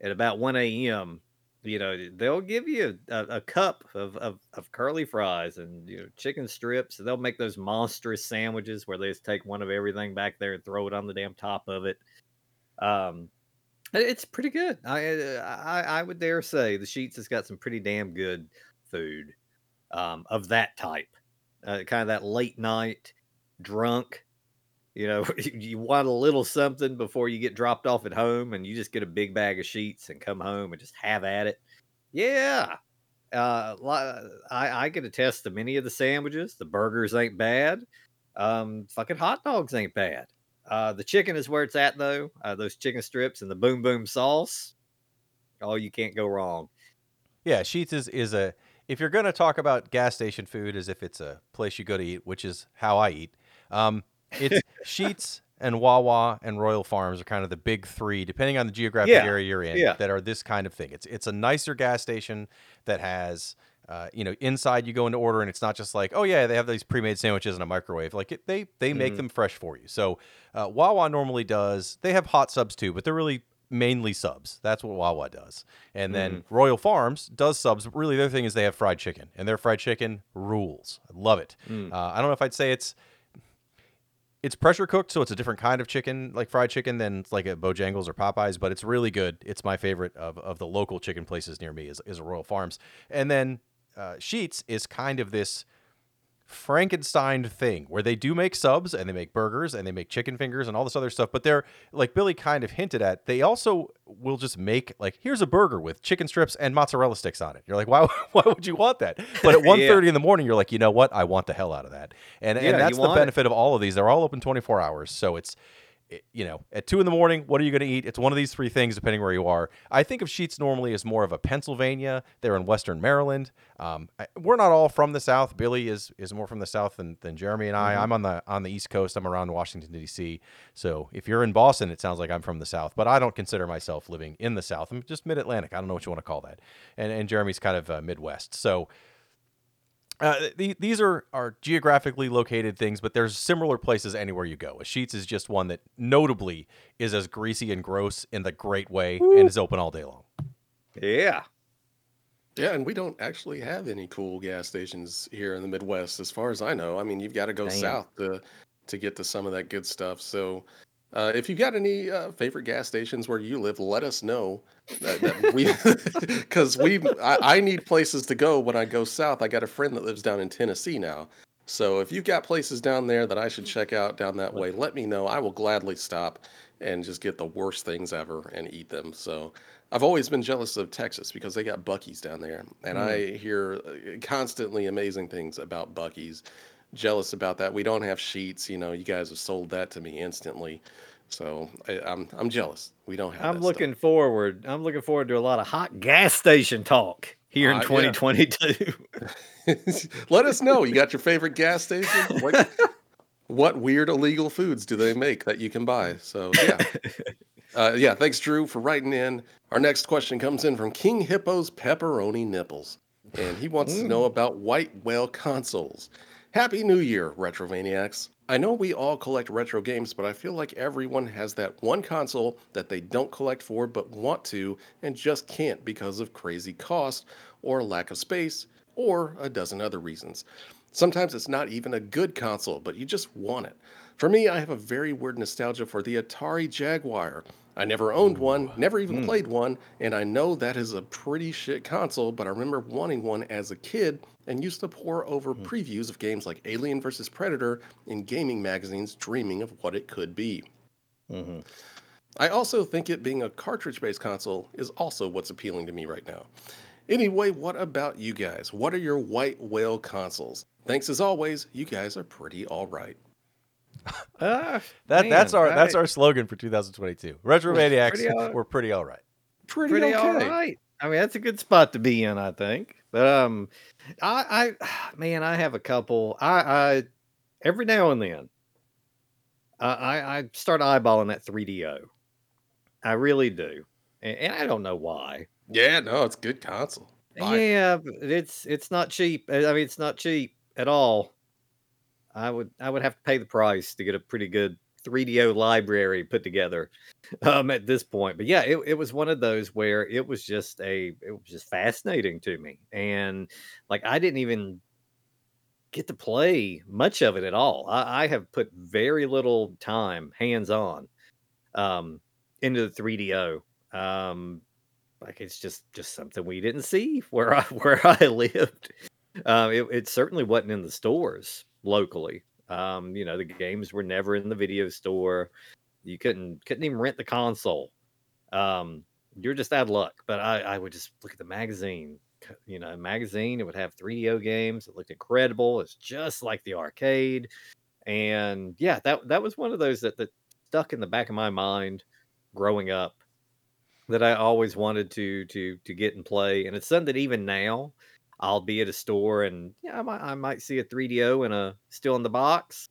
at about 1 a.m. You know, they'll give you a, a cup of, of, of curly fries and you know, chicken strips. They'll make those monstrous sandwiches where they just take one of everything back there and throw it on the damn top of it. Um, it's pretty good. I, uh, I I would dare say the Sheetz has got some pretty damn good food um, of that type. Uh, kind of that late night drunk. You know, *laughs* you want a little something before you get dropped off at home, and you just get a big bag of Sheetz and come home and just have at it. Yeah, uh, I, I can attest to many of the sandwiches. The burgers ain't bad. Um, fucking hot dogs ain't bad. Uh, the chicken is where it's at though. Uh, those chicken strips and the boom boom sauce. Oh, you can't go wrong. Yeah, Sheetz is, is a if you're gonna talk about gas station food as if it's a place you go to eat, which is how I eat. Um, it's *laughs* Sheetz and Wawa and Royal Farms are kind of the big three, depending on the geographic Yeah, area you're in, yeah. that are this kind of thing. It's it's a nicer gas station that has. Uh, you know, inside you go into order, and it's not just like, oh yeah, they have these pre-made sandwiches in a microwave. Like it, they they make Mhm. them fresh for you. So uh, Wawa normally does. They have hot subs too, but they're really mainly subs. That's what Wawa does. And then Royal Farms does subs. but Really, their thing is they have fried chicken, and their fried chicken rules. I love it. Mm. Uh, I don't know if I'd say it's it's pressure cooked, so it's a different kind of chicken, like fried chicken, than like at Bojangles or Popeyes. But it's really good. It's my favorite of, of the local chicken places near me is is Royal Farms. And then uh, Sheetz is kind of this Frankenstein thing where they do make subs and they make burgers and they make chicken fingers and all this other stuff, but they're like Billy kind of hinted at. They also will just make like here's a burger with chicken strips and mozzarella sticks on it. You're like, why? *laughs* Why would you want that? But at *laughs* 1.30 in the morning, you're like, you know what? I want the hell out of that. And Yeah, and that's the want it. benefit of all of these. They're all open 24 hours, so it's it- you know, at two in the morning, what are you going to eat? It's one of these three things, depending where you are. I think of Sheetz normally as more of a Pennsylvania. They're in Western Maryland. Um, I, we're not all from the South. Billy is is more from the South than, than Jeremy and I. I'm on the on the East Coast. I'm around Washington D.C. So if you're in Boston, it sounds like I'm from the South. But I don't consider myself living in the South. I'm just Mid Atlantic. I don't know what you want to call that. And and Jeremy's kind of uh, Midwest. So. Uh, the, these are, are geographically located things, but there's similar places anywhere you go. A Sheetz is just one that notably is as greasy and gross in the great way and is open all day long. Yeah. Yeah, and we don't actually have any cool gas stations here in the Midwest, as far as I know. I mean, you've got to go Damn. south to to get to some of that good stuff. So, uh, if you've got any uh, favorite gas stations where you live, let us know. That, that *laughs* we, *laughs* because we, I, I need places to go when I go south. I got a friend that lives down in Tennessee now. So if you've got places down there that I should check out down that way, let me know. I will gladly stop and just get the worst things ever and eat them. So I've always been jealous of Texas because they got Buc-ee's down there, and I hear uh, constantly amazing things about Buc-ee's. Jealous about that. We don't have Sheetz. You know, you guys have sold that to me instantly. So I, I'm I'm jealous. We don't have. I'm looking forward. I'm looking forward to a lot of hot gas station talk here in Uh, yeah. 2022. stuff. *laughs* Let us know. You got your favorite gas station? What, *laughs* what weird illegal foods do they make that you can buy? So yeah. *laughs* Uh, yeah, thanks, Drew, for writing in. Our next question comes in from King Hippo's Pepperoni Nipples, and he wants to know about White Whale consoles. Happy New Year, Retrovaniacs. I know we all collect retro games, but I feel like everyone has that one console that they don't collect for but want to and just can't because of crazy cost or lack of space or a dozen other reasons. Sometimes it's not even a good console, but you just want it. For me, I have a very weird nostalgia for the Atari Jaguar. I never owned one, never even Mm. played one, and I know that is a pretty shit console, but I remember wanting one as a kid and used to pore over Mm. previews of games like Alien vs. Predator in gaming magazines, dreaming of what it could be. Mhm. I also think it being a cartridge based console is also what's appealing to me right now. Anyway, what about you guys? What are your white whale consoles? Thanks as always, you guys are pretty alright. *laughs* Ah, That that's man, our that's our slogan for 2022. Retromaniacs, Pretty all- we're pretty all right. Pretty, pretty okay. all right. I mean, that's a good spot to be in, I think. But um, I, I, *sighs* man, I have a couple. I, I every now and then, I, I, I start eyeballing that 3DO. I really do, and, and I don't know why. Yeah, no, it's a good console. Buy. Yeah, but it's it's not cheap. I mean, it's not cheap at all. I would I would have to pay the price to get a pretty good 3DO library put together *laughs* um, at this point. But yeah, it, it was one of those where it was just a it was just fascinating to me, and like I didn't even get to play much of it at all. I, I have put very little time hands on um, into the 3DO. Um, like it's just just something we didn't see *laughs* where I *laughs* where I lived. Um, it, it certainly wasn't in the stores locally. Um, you know, the games were never in the video store. You couldn't couldn't even rent the console. Um, you're just out of luck. But I, I would just look at the magazine. You know, magazine. It would have 3DO games. It looked incredible. It's just like the arcade. And yeah, that that was one of those that that stuck in the back of my mind growing up that I always wanted to to to get and play, and it's something that even now I'll be at a store and yeah, I might I might see a 3DO in a still in the box,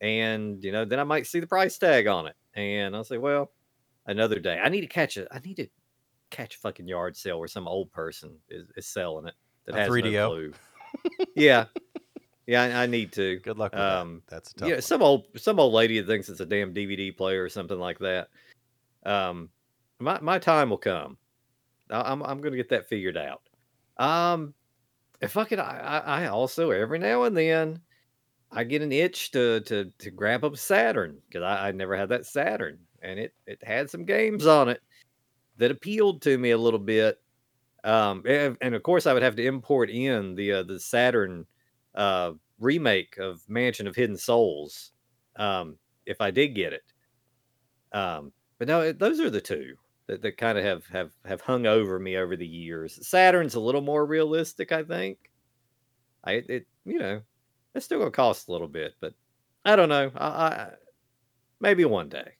and you know then I might see the price tag on it, and I'll say, well, another day. I need to catch it. I need to catch a fucking yard sale where some old person is, is selling it that A has 3DO? no clue. yeah, yeah, I, I need to. Good luck with Um, that. That's a tough. Yeah, one. some old some old lady that thinks it's a damn DVD player or something like that. Um, my my time will come. I, I'm I'm gonna get that figured out. Um, if I could, I, I also every now and then I get an itch to to to grab up Saturn because I, I never had that Saturn and it it had some games on it that appealed to me a little bit. Um, and, and of course I would have to import in the uh, the Saturn uh remake of Mansion of Hidden Souls um, if I did get it. Um, but no, it, those are the two that, that kind of have, have have hung over me over the years. Saturn's a little more realistic, I think. I it you know it's still gonna cost a little bit, but I don't know. I, I maybe one day.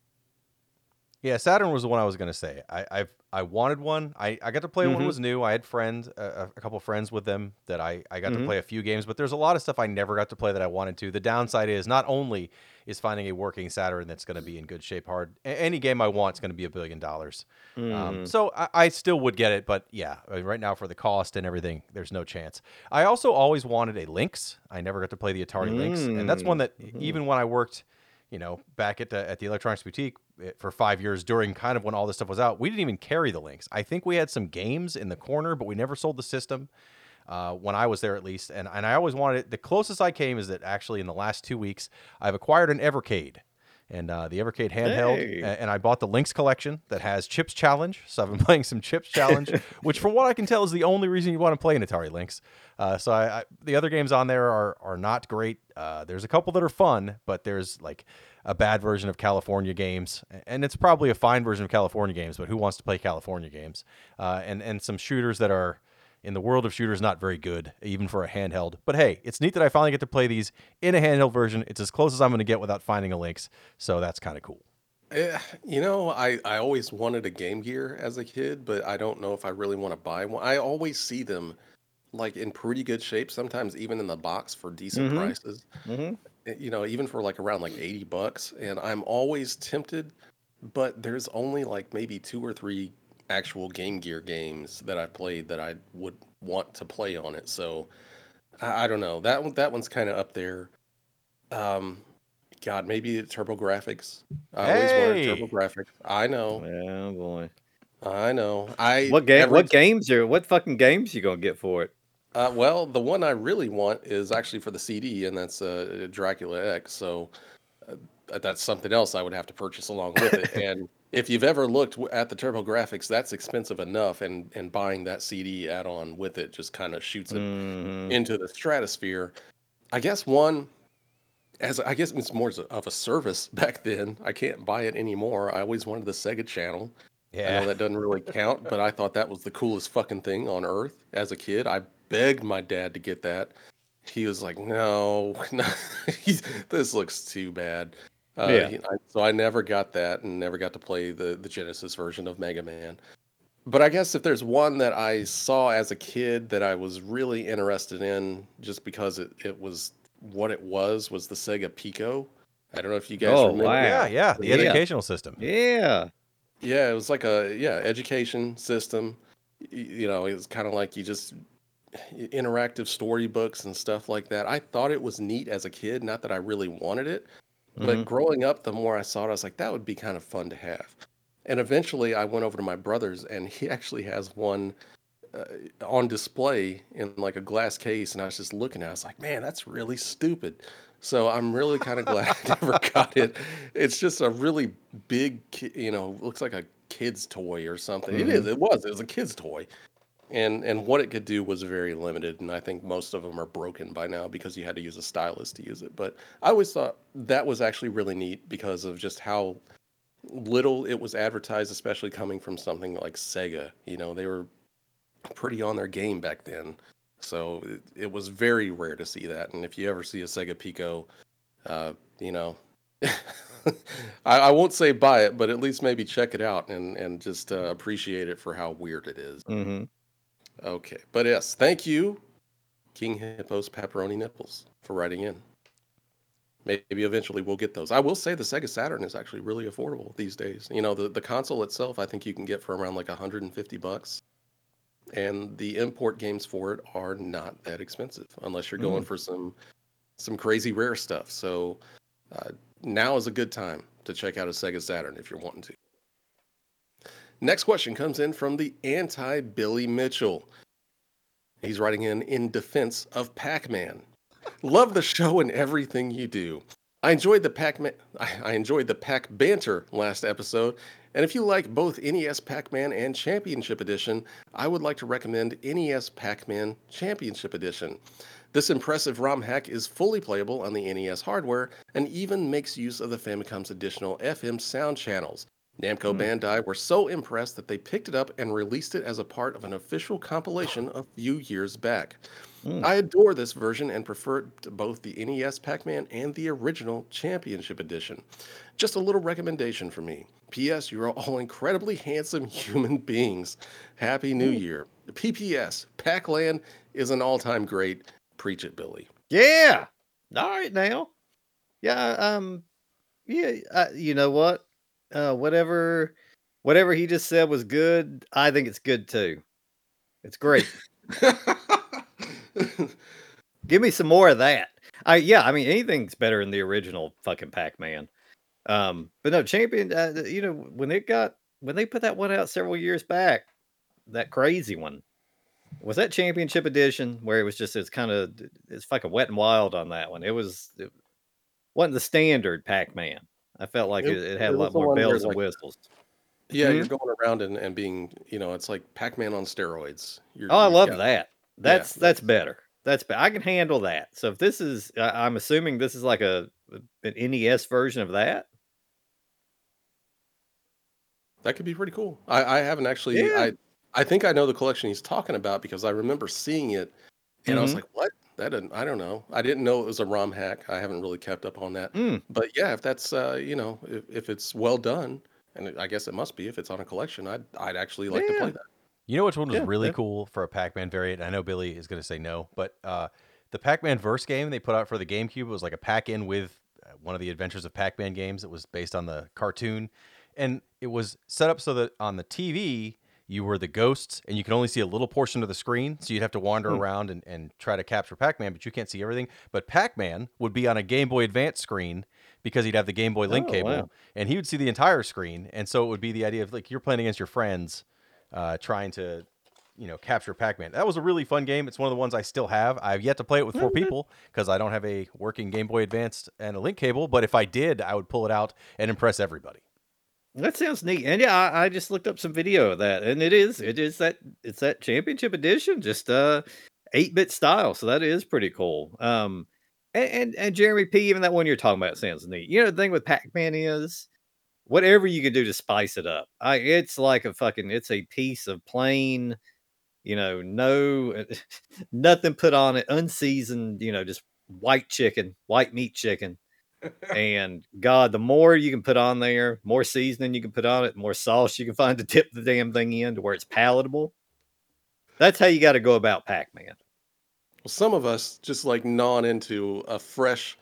Yeah, Saturn was the one I was gonna say. I I've I wanted one. I, I got to play it Mhm. was new. I had friends, uh, a couple friends with them that I I got to Mhm. play a few games. But there's a lot of stuff I never got to play that I wanted to. The downside is not only is finding a working Saturn that's going to be in good shape hard. a- Any game I want is going to be a billion dollars. Um, Mhm. so I, I still would get it, but yeah, I mean, right now for the cost and everything, there's no chance. I also always wanted a Lynx. I never got to play the Atari Lynx, and that's one that Mm, mhm. even when I worked, you know, back at the at the Electronics Boutique eh, for five years during kind of when all this stuff was out, we didn't even carry the Lynx. I think we had some games in the corner, but we never sold the system. Uh, when I was there, at least, and and I always wanted it. The closest I came is that actually in the last two weeks, I've acquired an Evercade, and uh, the Evercade handheld, Hey. and I bought the Lynx collection that has Chips Challenge. So I've been *laughs* playing some Chips Challenge, *laughs* which, from what I can tell, is the only reason you want to play an Atari Lynx. Uh, so I, I, the other games on there are are not great. Uh, there's a couple that are fun, but there's like a bad version of California games, and it's probably a fine version of California games. But who wants to play California games? Uh, and and some shooters that are in the world of shooters not very good, even for a handheld. But hey, it's neat that I finally get to play these in a handheld version. It's as close as I'm going to get without finding a Lynx, so that's kind of cool. Eh, you know, I, I always wanted a Game Gear as a kid, but I don't know if I really want to buy one. I always see them like in pretty good shape, sometimes even in the box for decent Mhm. prices. Mhm. eh, You know, even for like around like 80 bucks. And I'm always tempted, but there's only like maybe two or three actual Game Gear games that I played that I would want to play on it. So I, I don't know. That one that one's kind of up there. Um God, maybe TurboGrafx. I always wanted TurboGrafx. I know, Oh boy. I know. I What game? What games are? What fucking games you gonna get for it? Uh, well, the one I really want is actually for the CD, and that's uh, Dracula X. So uh, that's something else I would have to purchase along with it. *laughs* and if you've ever looked at the TurboGrafx, that's expensive enough, and and buying that CD add-on with it just kind of shoots it Mhm. into the stratosphere. I guess one, as I guess it's more of a service *laughs* back then. I can't buy it anymore. I always wanted the Sega Channel. I Yeah. know that doesn't really count, but I thought that was the coolest fucking thing on earth as a kid. I begged my dad to get that. He was like, "No, *laughs* no *laughs* this looks too bad." Uh, Yeah. he- I- so I never got that and never got to play the the Genesis version of Mega Man. But I guess if there's one that I saw as a kid that I was really interested in, just because it, it was what it was, was the Sega Pico. I don't know if you guys Oh, remember. wow. Yeah, yeah. The Yeah. educational system. Yeah. Yeah, it was like a yeah education system. Y- You know, it was kind of like you just interactive storybooks and stuff like that. I thought it was neat as a kid, not that I really wanted it, but Mhm. growing up, the more I saw it, I was like, that would be kind of fun to have. And eventually, I went over to my brother's, and he *laughs* actually has one uh, on display in like a glass case, and I was just looking at. it. I was like, man, that's really stupid. So I'm really kind of *laughs* glad I never got it. It's just a really big, you know, looks like a kid's toy or something. It is. It was. It was a kid's toy, and and what it could do was very limited. And I think most of them are broken by now because you had to use a stylus to use it. But I always thought that was actually really neat because of just how little it was advertised, especially coming from something like Sega. You know, they were pretty on their game back then. So it, it was very rare to see that. And if you ever see a Sega Pico, uh, you know, *laughs* I, I won't say buy it, but at least maybe check it out and, and just uh, appreciate it for how weird it is. Mhm. Okay. But yes, thank you, King Hippos Pepperoni Nipples, for writing in. Maybe eventually we'll get those. I will say the Sega Saturn is actually really affordable these days. You know, the, the console itself, I think you can get for around like 150 bucks. And the import games for it are not that expensive unless you're going for some some crazy rare stuff. So uh, now is a good time to check out a Sega Saturn if you're wanting to. Next question comes in from the anti Billy Mitchell. He's writing in in defense of Pac Man. Love the show and everything you do. I enjoyed the Pac Man. I enjoyed the Pac banter last episode, and if you like both NES Pac Man and Championship Edition, I would like to recommend NES Pac Man Championship Edition. This impressive ROM hack is fully playable on the NES hardware and even makes use of the Famicom's additional FM sound channels. Namco Bandai were so impressed that they picked it up and released it as a part of an official compilation a few years back. I adore this version and prefer it to both the NES Pac Man and the original Championship Edition. Just a little recommendation for me. P.S. You are all *laughs* incredibly handsome human beings. Happy New Year. P.P.S. Pac-Land is an all-time great. Preach it, Billy. Yeah. All right now. Yeah. Um. Yeah. Uh, you know what? Uh. Whatever. Whatever he just said was good. I think it's good too. It's great. *laughs* Give me some more of that. I yeah. I mean, anything's better than the original fucking Pac Man. Um. But no, champion. Uh, you know when it got when they put that one out several years back, that crazy one. Was that championship edition where it was just it's kind of it's fucking wet and wild on that one? It was it wasn't the standard Pac Man. I felt like It- it, it had it a lot more bells and like, whistles. Yeah, Mhm. you're going around and, and being, you know, it's like Pac-Man on steroids. You're, Oh, I love got- that. That's that's better. That's be- I can handle that. So if this is, I- I'm assuming this is like a an NES version of that. That could be pretty cool. I, I haven't actually. Yeah. I I think I know the collection he's talking about because I remember seeing it, and I was Mhm. like, "What? That didn't, I don't know. I didn't know it was a ROM hack. I haven't really kept up on that. Mm. But yeah, if that's uh, you know, if, if it's well done, and I guess it must be if it's on a collection, I'd I'd actually like to play that. You know which one was Yeah, really yeah. cool for a Pac-Man variant? I know Billy is going to say no, but uh, the Pac-Man Verse game they put out for the GameCube was like a pack-in with uh, one of the Adventures of Pac-Man games. It was based on the cartoon, and it was set up so that on the TV you were the ghosts, and you could only see a little portion of the screen, so you'd have to wander Hmm. around and, and try to capture Pac-Man, but you can't see everything. But Pac-Man would be on a Game Boy Advance screen because he'd have the Game Boy Link Oh, cable, wow. and he would see the entire screen. And so it would be the idea of like you're playing against your friends, uh, trying to, you know, capture Pac-Man. That was a really fun game. It's one of the ones I still have. I've yet to play it with four people because I don't have a working Game Boy Advanced and a link cable. But if I did, I would pull it out and impress everybody. That sounds neat. And yeah, I, I just looked up some video of that, and it is it is that it's that championship edition, just uh eight bit style. So that is pretty cool. Um, and, and and Jeremy P, even that one you're talking about sounds neat. You know, the thing with Pac Man is whatever you can do to spice it up. I it's like a fucking it's a piece of plain, you know, no *laughs* nothing put on it, unseasoned. You know, just white chicken, white meat chicken and God, the more you can put on there, more seasoning you can put on it, more sauce you can find to dip the damn thing in to where it's palatable. That's how you got to go about Pac-Man. Well, some of us just like gnawing into a fresh,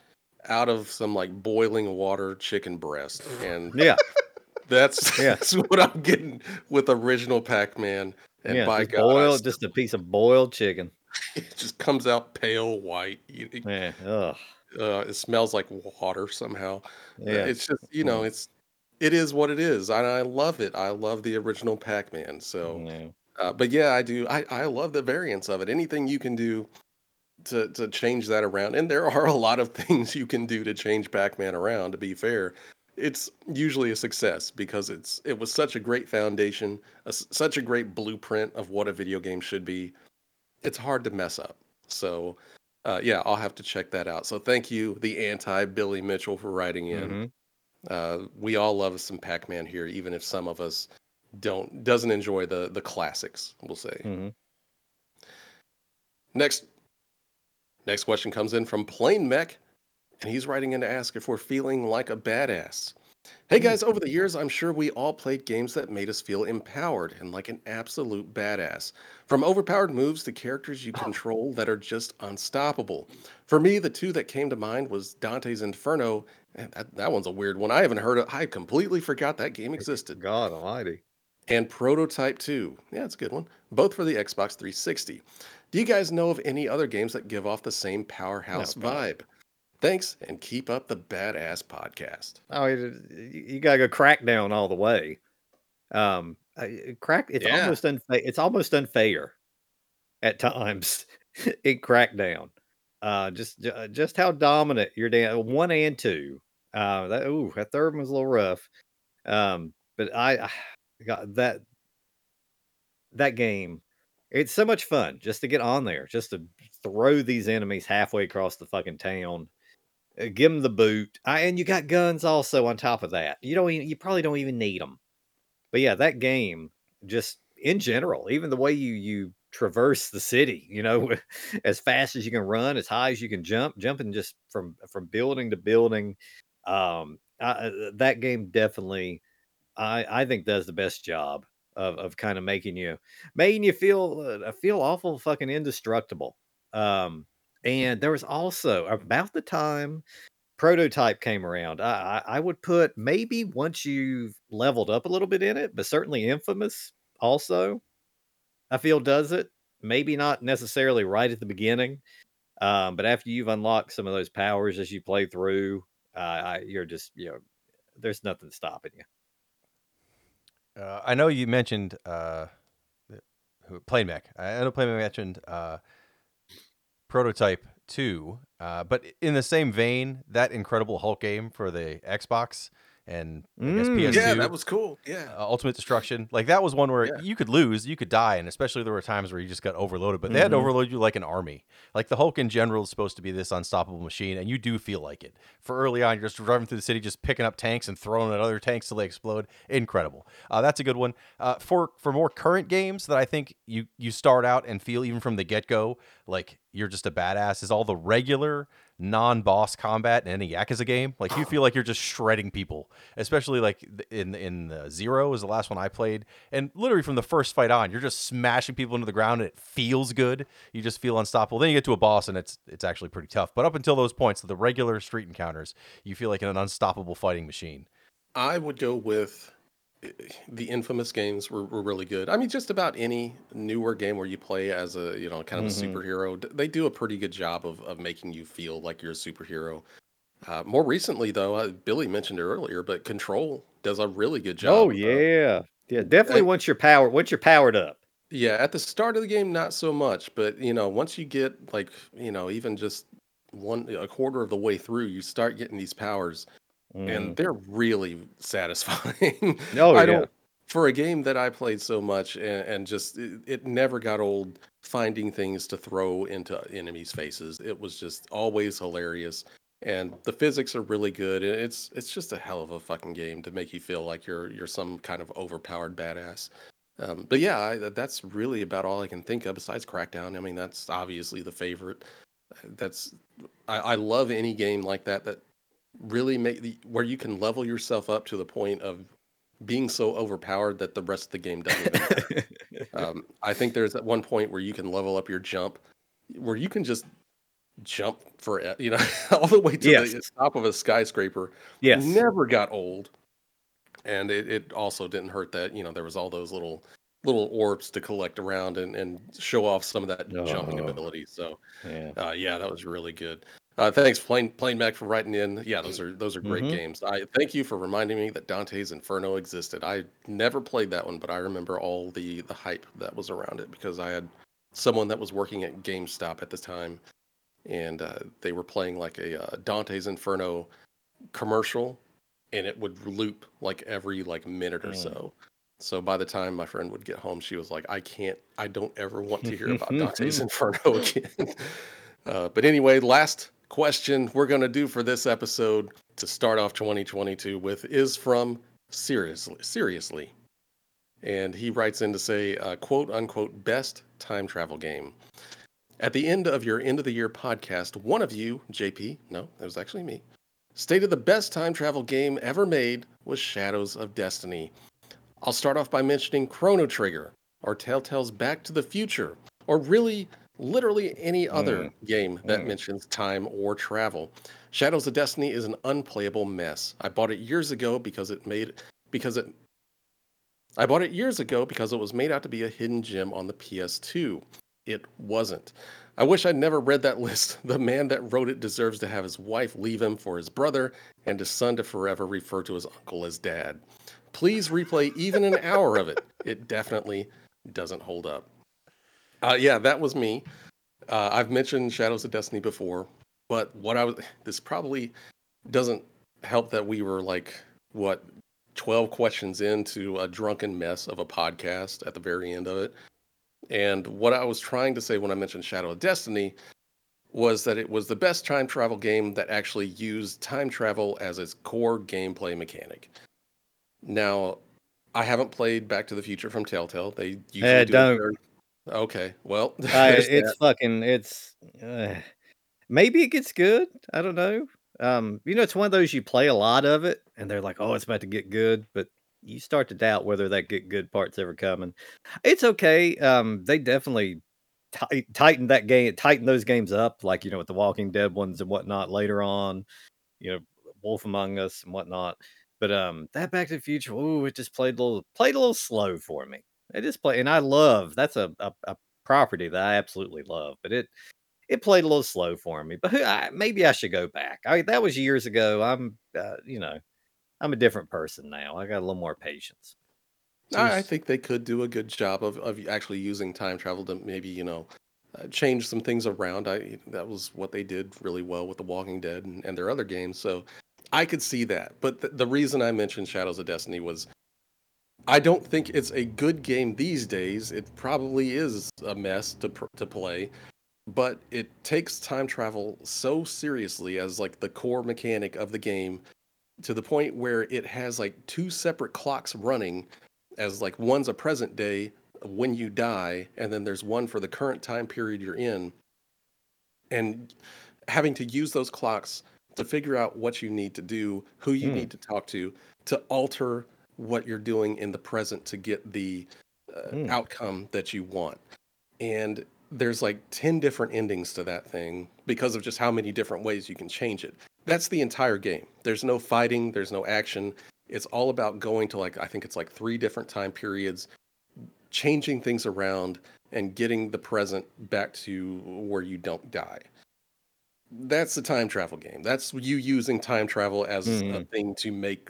out of some like boiling water chicken breast, and Yeah, *laughs* that's Yeah. that's what I'm getting with original Pac-Man. And yeah. by just God, boiled, still- just a piece of boiled chicken. *laughs* it just comes out pale white. It- Yeah, ugh, Uh, it smells like water somehow. Uh, yeah. It's just you know, it's it is what it is, and I love it. I love the original Pac-Man. So, uh, but yeah, I do. I I love the variants of it. Anything you can do to to change that around, and there *laughs* are a lot of things you can do to change Pac-Man around. To be fair, it's usually a success because it's it was such a great foundation, a s such a great blueprint of what a video game should be. It's hard to mess up. So. Uh, yeah, I'll have to check that out. So thank you, the anti Billy Mitchell, for writing in. Mhm. Uh, we all love some Pac-Man here, even if some of us don't doesn't enjoy the the classics. We'll say. Mhm. Next, next question comes in from Plain Mech, and he's writing in to ask if we're feeling like a badass. Hey mm. guys, over the years, I'm sure we all played games that made us feel empowered and like an absolute badass. From overpowered moves to characters you *laughs* control that are just unstoppable. For me, the two that came to mind was Dante's Inferno. And that, that one's a weird one. I haven't heard of. I completely forgot that game existed God Almighty. and Prototype 2. Yeah, it's a good one. Both for the Xbox 360. Do you guys know of any other games that give off the same powerhouse no. vibe? Thanks and keep up the badass podcast. Oh, you, you gotta go crackdown all the way. Um, crack. It's Yeah. almost unfair. It's almost unfair at times *laughs* in crackdown. Uh, just uh, just how dominant you're down one and two. Uh, that ooh, that third one was a little rough. Um, but I, I got that that game. It's so much fun just to get on there, just to throw these enemies halfway across the fucking town give them the boot. I, and you got guns also on top of that. You don't even, you probably don't even need them. But yeah, that game just in general, even the way you you traverse the city, you know, *laughs* as fast as you can run, as high as you can jump, jumping just from from building to building. Um, I, uh, that game definitely, I I think does the best job of of kind of making you making you feel uh, feel awful fucking indestructible. Um, and there was also about the time prototype came around, I, I would put maybe once you've leveled up a little bit in it, but certainly infamous also. I feel does it. Maybe not necessarily right at the beginning, um, but after you've unlocked some of those powers as you play through, uh, I, you're just you know, there's nothing stopping you. Uh, I know you mentioned uh, Mech. I know Mech mentioned uh, Prototype Two, uh, but in the same vein, that Incredible Hulk game for the Xbox and I guess Mm. PS2. Yeah, that was cool. Yeah. uh, Ultimate Destruction. Like that was one where Yeah. you could lose, you could die, and especially there were times where you just got overloaded. But they had to Mhm. overload you like an army. Like the Hulk in general is supposed to be this unstoppable machine, and you do feel like it. For early on, you're just driving through the city, just picking up tanks and throwing at other tanks till they explode. Incredible. Uh, that's a good one. Uh, for for more current games that I think you you start out and feel even from the get go like you're just a badass is all the regular non-boss combat in any Yakuza game. Like you feel like you're just shredding people, especially like in in Zero is the last one I played, and literally from the first fight on, you're just smashing people into the ground, and it feels good. You just feel unstoppable. Then you get to a boss, and it's it's actually pretty tough. But up until those points, the regular street encounters, you feel like an unstoppable fighting machine. I would go with the infamous games were, were really good. I mean, just about any newer game where you play as a you know kind of Mhm. a superhero, they do a pretty good job of of making you feel like you're a superhero. Uh, more recently, though, uh, Billy mentioned it earlier, but Control does a really good job. Oh of- yeah, yeah. Definitely I- once you're powered, once you're powered up. Yeah, at the start of the game, not so much, but you know, once you get like, you know, even just one a quarter of the way through, you start getting these powers, and they're really satisfying. Mm. *laughs* Oh, I yeah. don't for a game that I played so much and, and just it, it never got old finding things to throw into enemies' faces. It was just always hilarious. And the physics are really good. It's it's just a hell of a fucking game to make you feel like you're you're some kind of overpowered badass. Um, but yeah, I, that's really about all I can think of besides Crackdown. I mean, that's obviously the favorite. That's I, I love any game like that that really make the where you can level yourself up to the point of being so overpowered that the rest of the game doesn't. Matter. *laughs* um, I think there's at one point where you can level up your jump, where you can just jump for you know *laughs* all the way to Yes. the top of a skyscraper. yes. never got old, and it, it also didn't hurt that you know there was all those little little orbs to collect around and, and show off some of that jumping Oh. ability. So Yeah. uh, yeah, that was really good. Uh, thanks, Plain Plain Mac, for writing in. Yeah, those are those are great Mhm. games. I thank you for reminding me that Dante's Inferno existed. I never played that one, but I remember all the the hype that was around it because I had someone that was working at GameStop at the time, and uh, they were playing like a uh, Dante's Inferno commercial, and it would loop like every like minute or Mm. so. So by the time my friend would get home, she was like, "I can't. I don't ever want to hear about *laughs* Dante's Inferno *laughs* again." Uh, but anyway, last question we're going to do for this episode to start off 2022 with is from seriously seriously. And he writes in to say uh, quote unquote best time travel game. At the end of your end of the year podcast one of you jp no that was actually me stated the best time travel game ever made was shadows of destiny. I'll start off by mentioning chrono trigger or telltale's back to the future or really literally any other game that Mm. mentions time or travel. Shadows of Destiny is an unplayable mess. I bought it years ago because it made because it I bought it years ago because it was made out to be a hidden gem on the PS2. It wasn't. I wish I'd never read that *laughs* list. The man that wrote it deserves to have his wife leave him for his brother and his son to forever refer to his uncle as dad. Please replay even an hour of it. It definitely doesn't hold up. Uh, yeah, that was me. Uh, I've mentioned Shadows of Destiny before, but what I was this probably doesn't help that we were like what 12 questions into a drunken mess of a podcast at the very end of it. And what I was trying to say when I mentioned Shadow of Destiny was that it was the best time travel game that actually used time travel as its core gameplay mechanic. Now, I haven't played Back to the Future from Telltale. They usually Eh, do don't. very- Okay, well, *laughs* there's it's that. fucking. It's uh, maybe it gets good. I don't know. Um, you know, it's one of those you play a lot of it, and they're like, "Oh, it's about to get good," but you start to doubt whether that get good part's ever coming. It's okay. Um, they definitely ti- tighten that game, tighten those games up, like you know, with the Walking Dead ones and whatnot later on. You know, Wolf Among Us and whatnot. But um, that Back to the Future, ooh, it just played a little played a little slow for me. It just play, and I love that's a, a a property that I absolutely love, but it it played a little slow for me. But who- I, maybe I should go back. I that was years ago. I'm uh, you know I'm a different person now. I got a little more patience. I, I think they could do a good job of, of actually using time travel to maybe you know uh, change some things around. I that was what they did really well with The Walking Dead and, and their other games. So I could see that. But th- the reason I mentioned Shadows of Destiny was I don't think it's a good game these days. It probably is a mess to pr- to play, but it takes time travel so seriously as like the core mechanic of the game to the point where it has like two separate clocks running as like one's a present day when you die and then there's one for the current time period you're in and having to use those clocks to figure out what you need to do who you Hmm. need to talk to to alter what you're doing in the present to get the uh, Hmm. outcome that you want and there's like 10 different endings to that thing because of just how many different ways you can change it that's the entire game there's no fighting there's no action it's all about going to like i think it's like three different time periods changing things around and getting the present back to where you don't die that's the time travel game. That's you using time travel as a Mhm. thing to make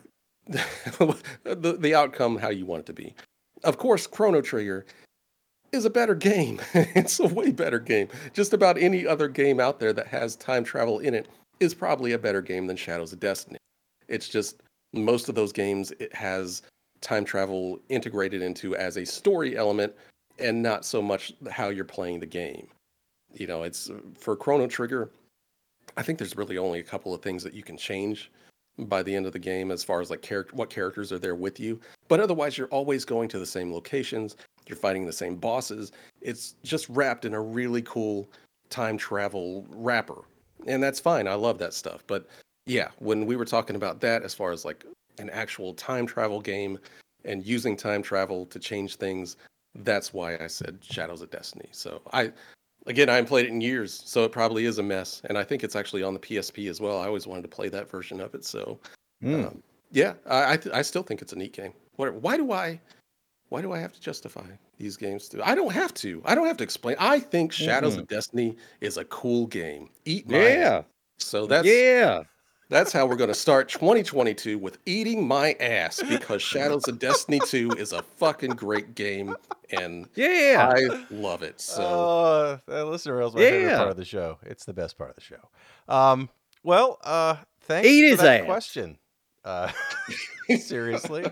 *laughs* the the outcome how you want it to be. Of course, Chrono Trigger is a better game. *laughs* it's a way better game. Just about any other game out there that has time travel in it is probably a better game than Shadows of Destiny. It's just most of those games it has time travel integrated into as a story element and not so much how you're playing the game. You know, it's uh, for Chrono Trigger, I think there's really only a couple of things that you can change by the end of the game as far as like character what characters are there with you. But otherwise you're always going to the same locations, you're fighting the same bosses. It's just wrapped in a really cool time travel wrapper. And that's fine. I love that stuff. But yeah, when we were talking about that as far as like an actual time travel game and using time travel to change things, that's why I said Shadows of Destiny. So I again I haven't played it in years, so it probably is a mess. And I think it's actually on the PSP as well. I always wanted to play that version of it. So Mm. um, yeah, I I, th- I still think it's a neat game. What, why do I why do I have to justify these games? To, I don't have to. I don't have to explain. I think Shadows of Destiny is a cool game. Eat my ass. yeah. So that's yeah. That's how we're going to start 2022 with eating my ass because Shadows of Destiny 2 is a fucking great game and Yeah. I love it. So uh, that listener rail's my favorite part of the show. It's the best part of the show. Um, well, uh, thanks Eat for that ass. question. Uh, *laughs* seriously.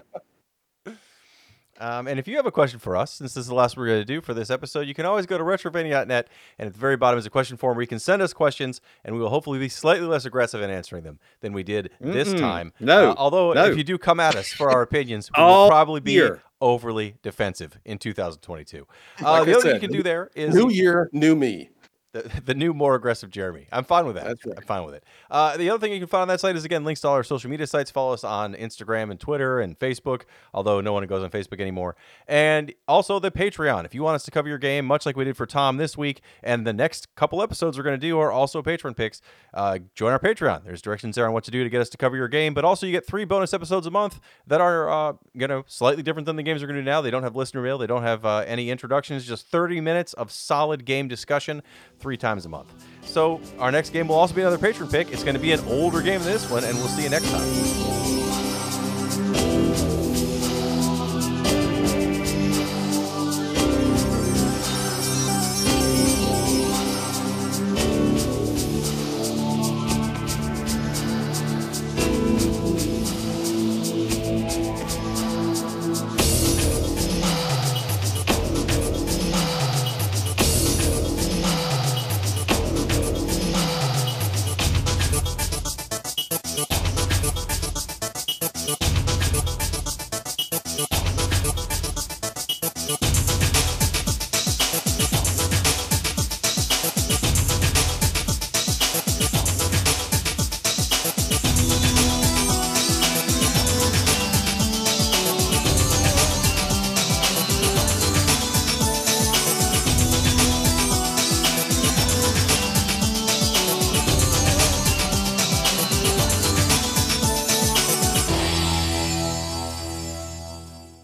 Um, and if you have a question for us, since this is the last we're going to do for this episode, you can always go to retrovania.net, and at the very bottom is a question form where you can send us questions, and we will hopefully be slightly less aggressive in answering them than we did this Mm-mm. time. No. Uh, although, No. if you do come at us for our opinions, we will probably be year. overly defensive in 2022. Uh, Like the I other thing you can do there is new year, new me. The, *laughs* the new, more aggressive Jeremy. I'm fine with that. That's right. I'm fine with it. Uh, the other thing you can find on that site is again links to all our social media sites. Follow us on Instagram and Twitter and Facebook, although no one goes on Facebook anymore. And also the Patreon. If you want us to cover your game, much like we did for Tom this week, and the next couple episodes we're going to do are also patron picks. Uh, join our Patreon. There's directions there on what to do to get us to cover your game, but also you get three bonus episodes a month that are uh, you know slightly different than the games we're going to do now. They don't have listener mail. They don't have uh, any introductions. Just 30 minutes of solid game discussion three times a month. So our next game will also be another patron pick. It's going to be an older game than this one, and we'll see you next time.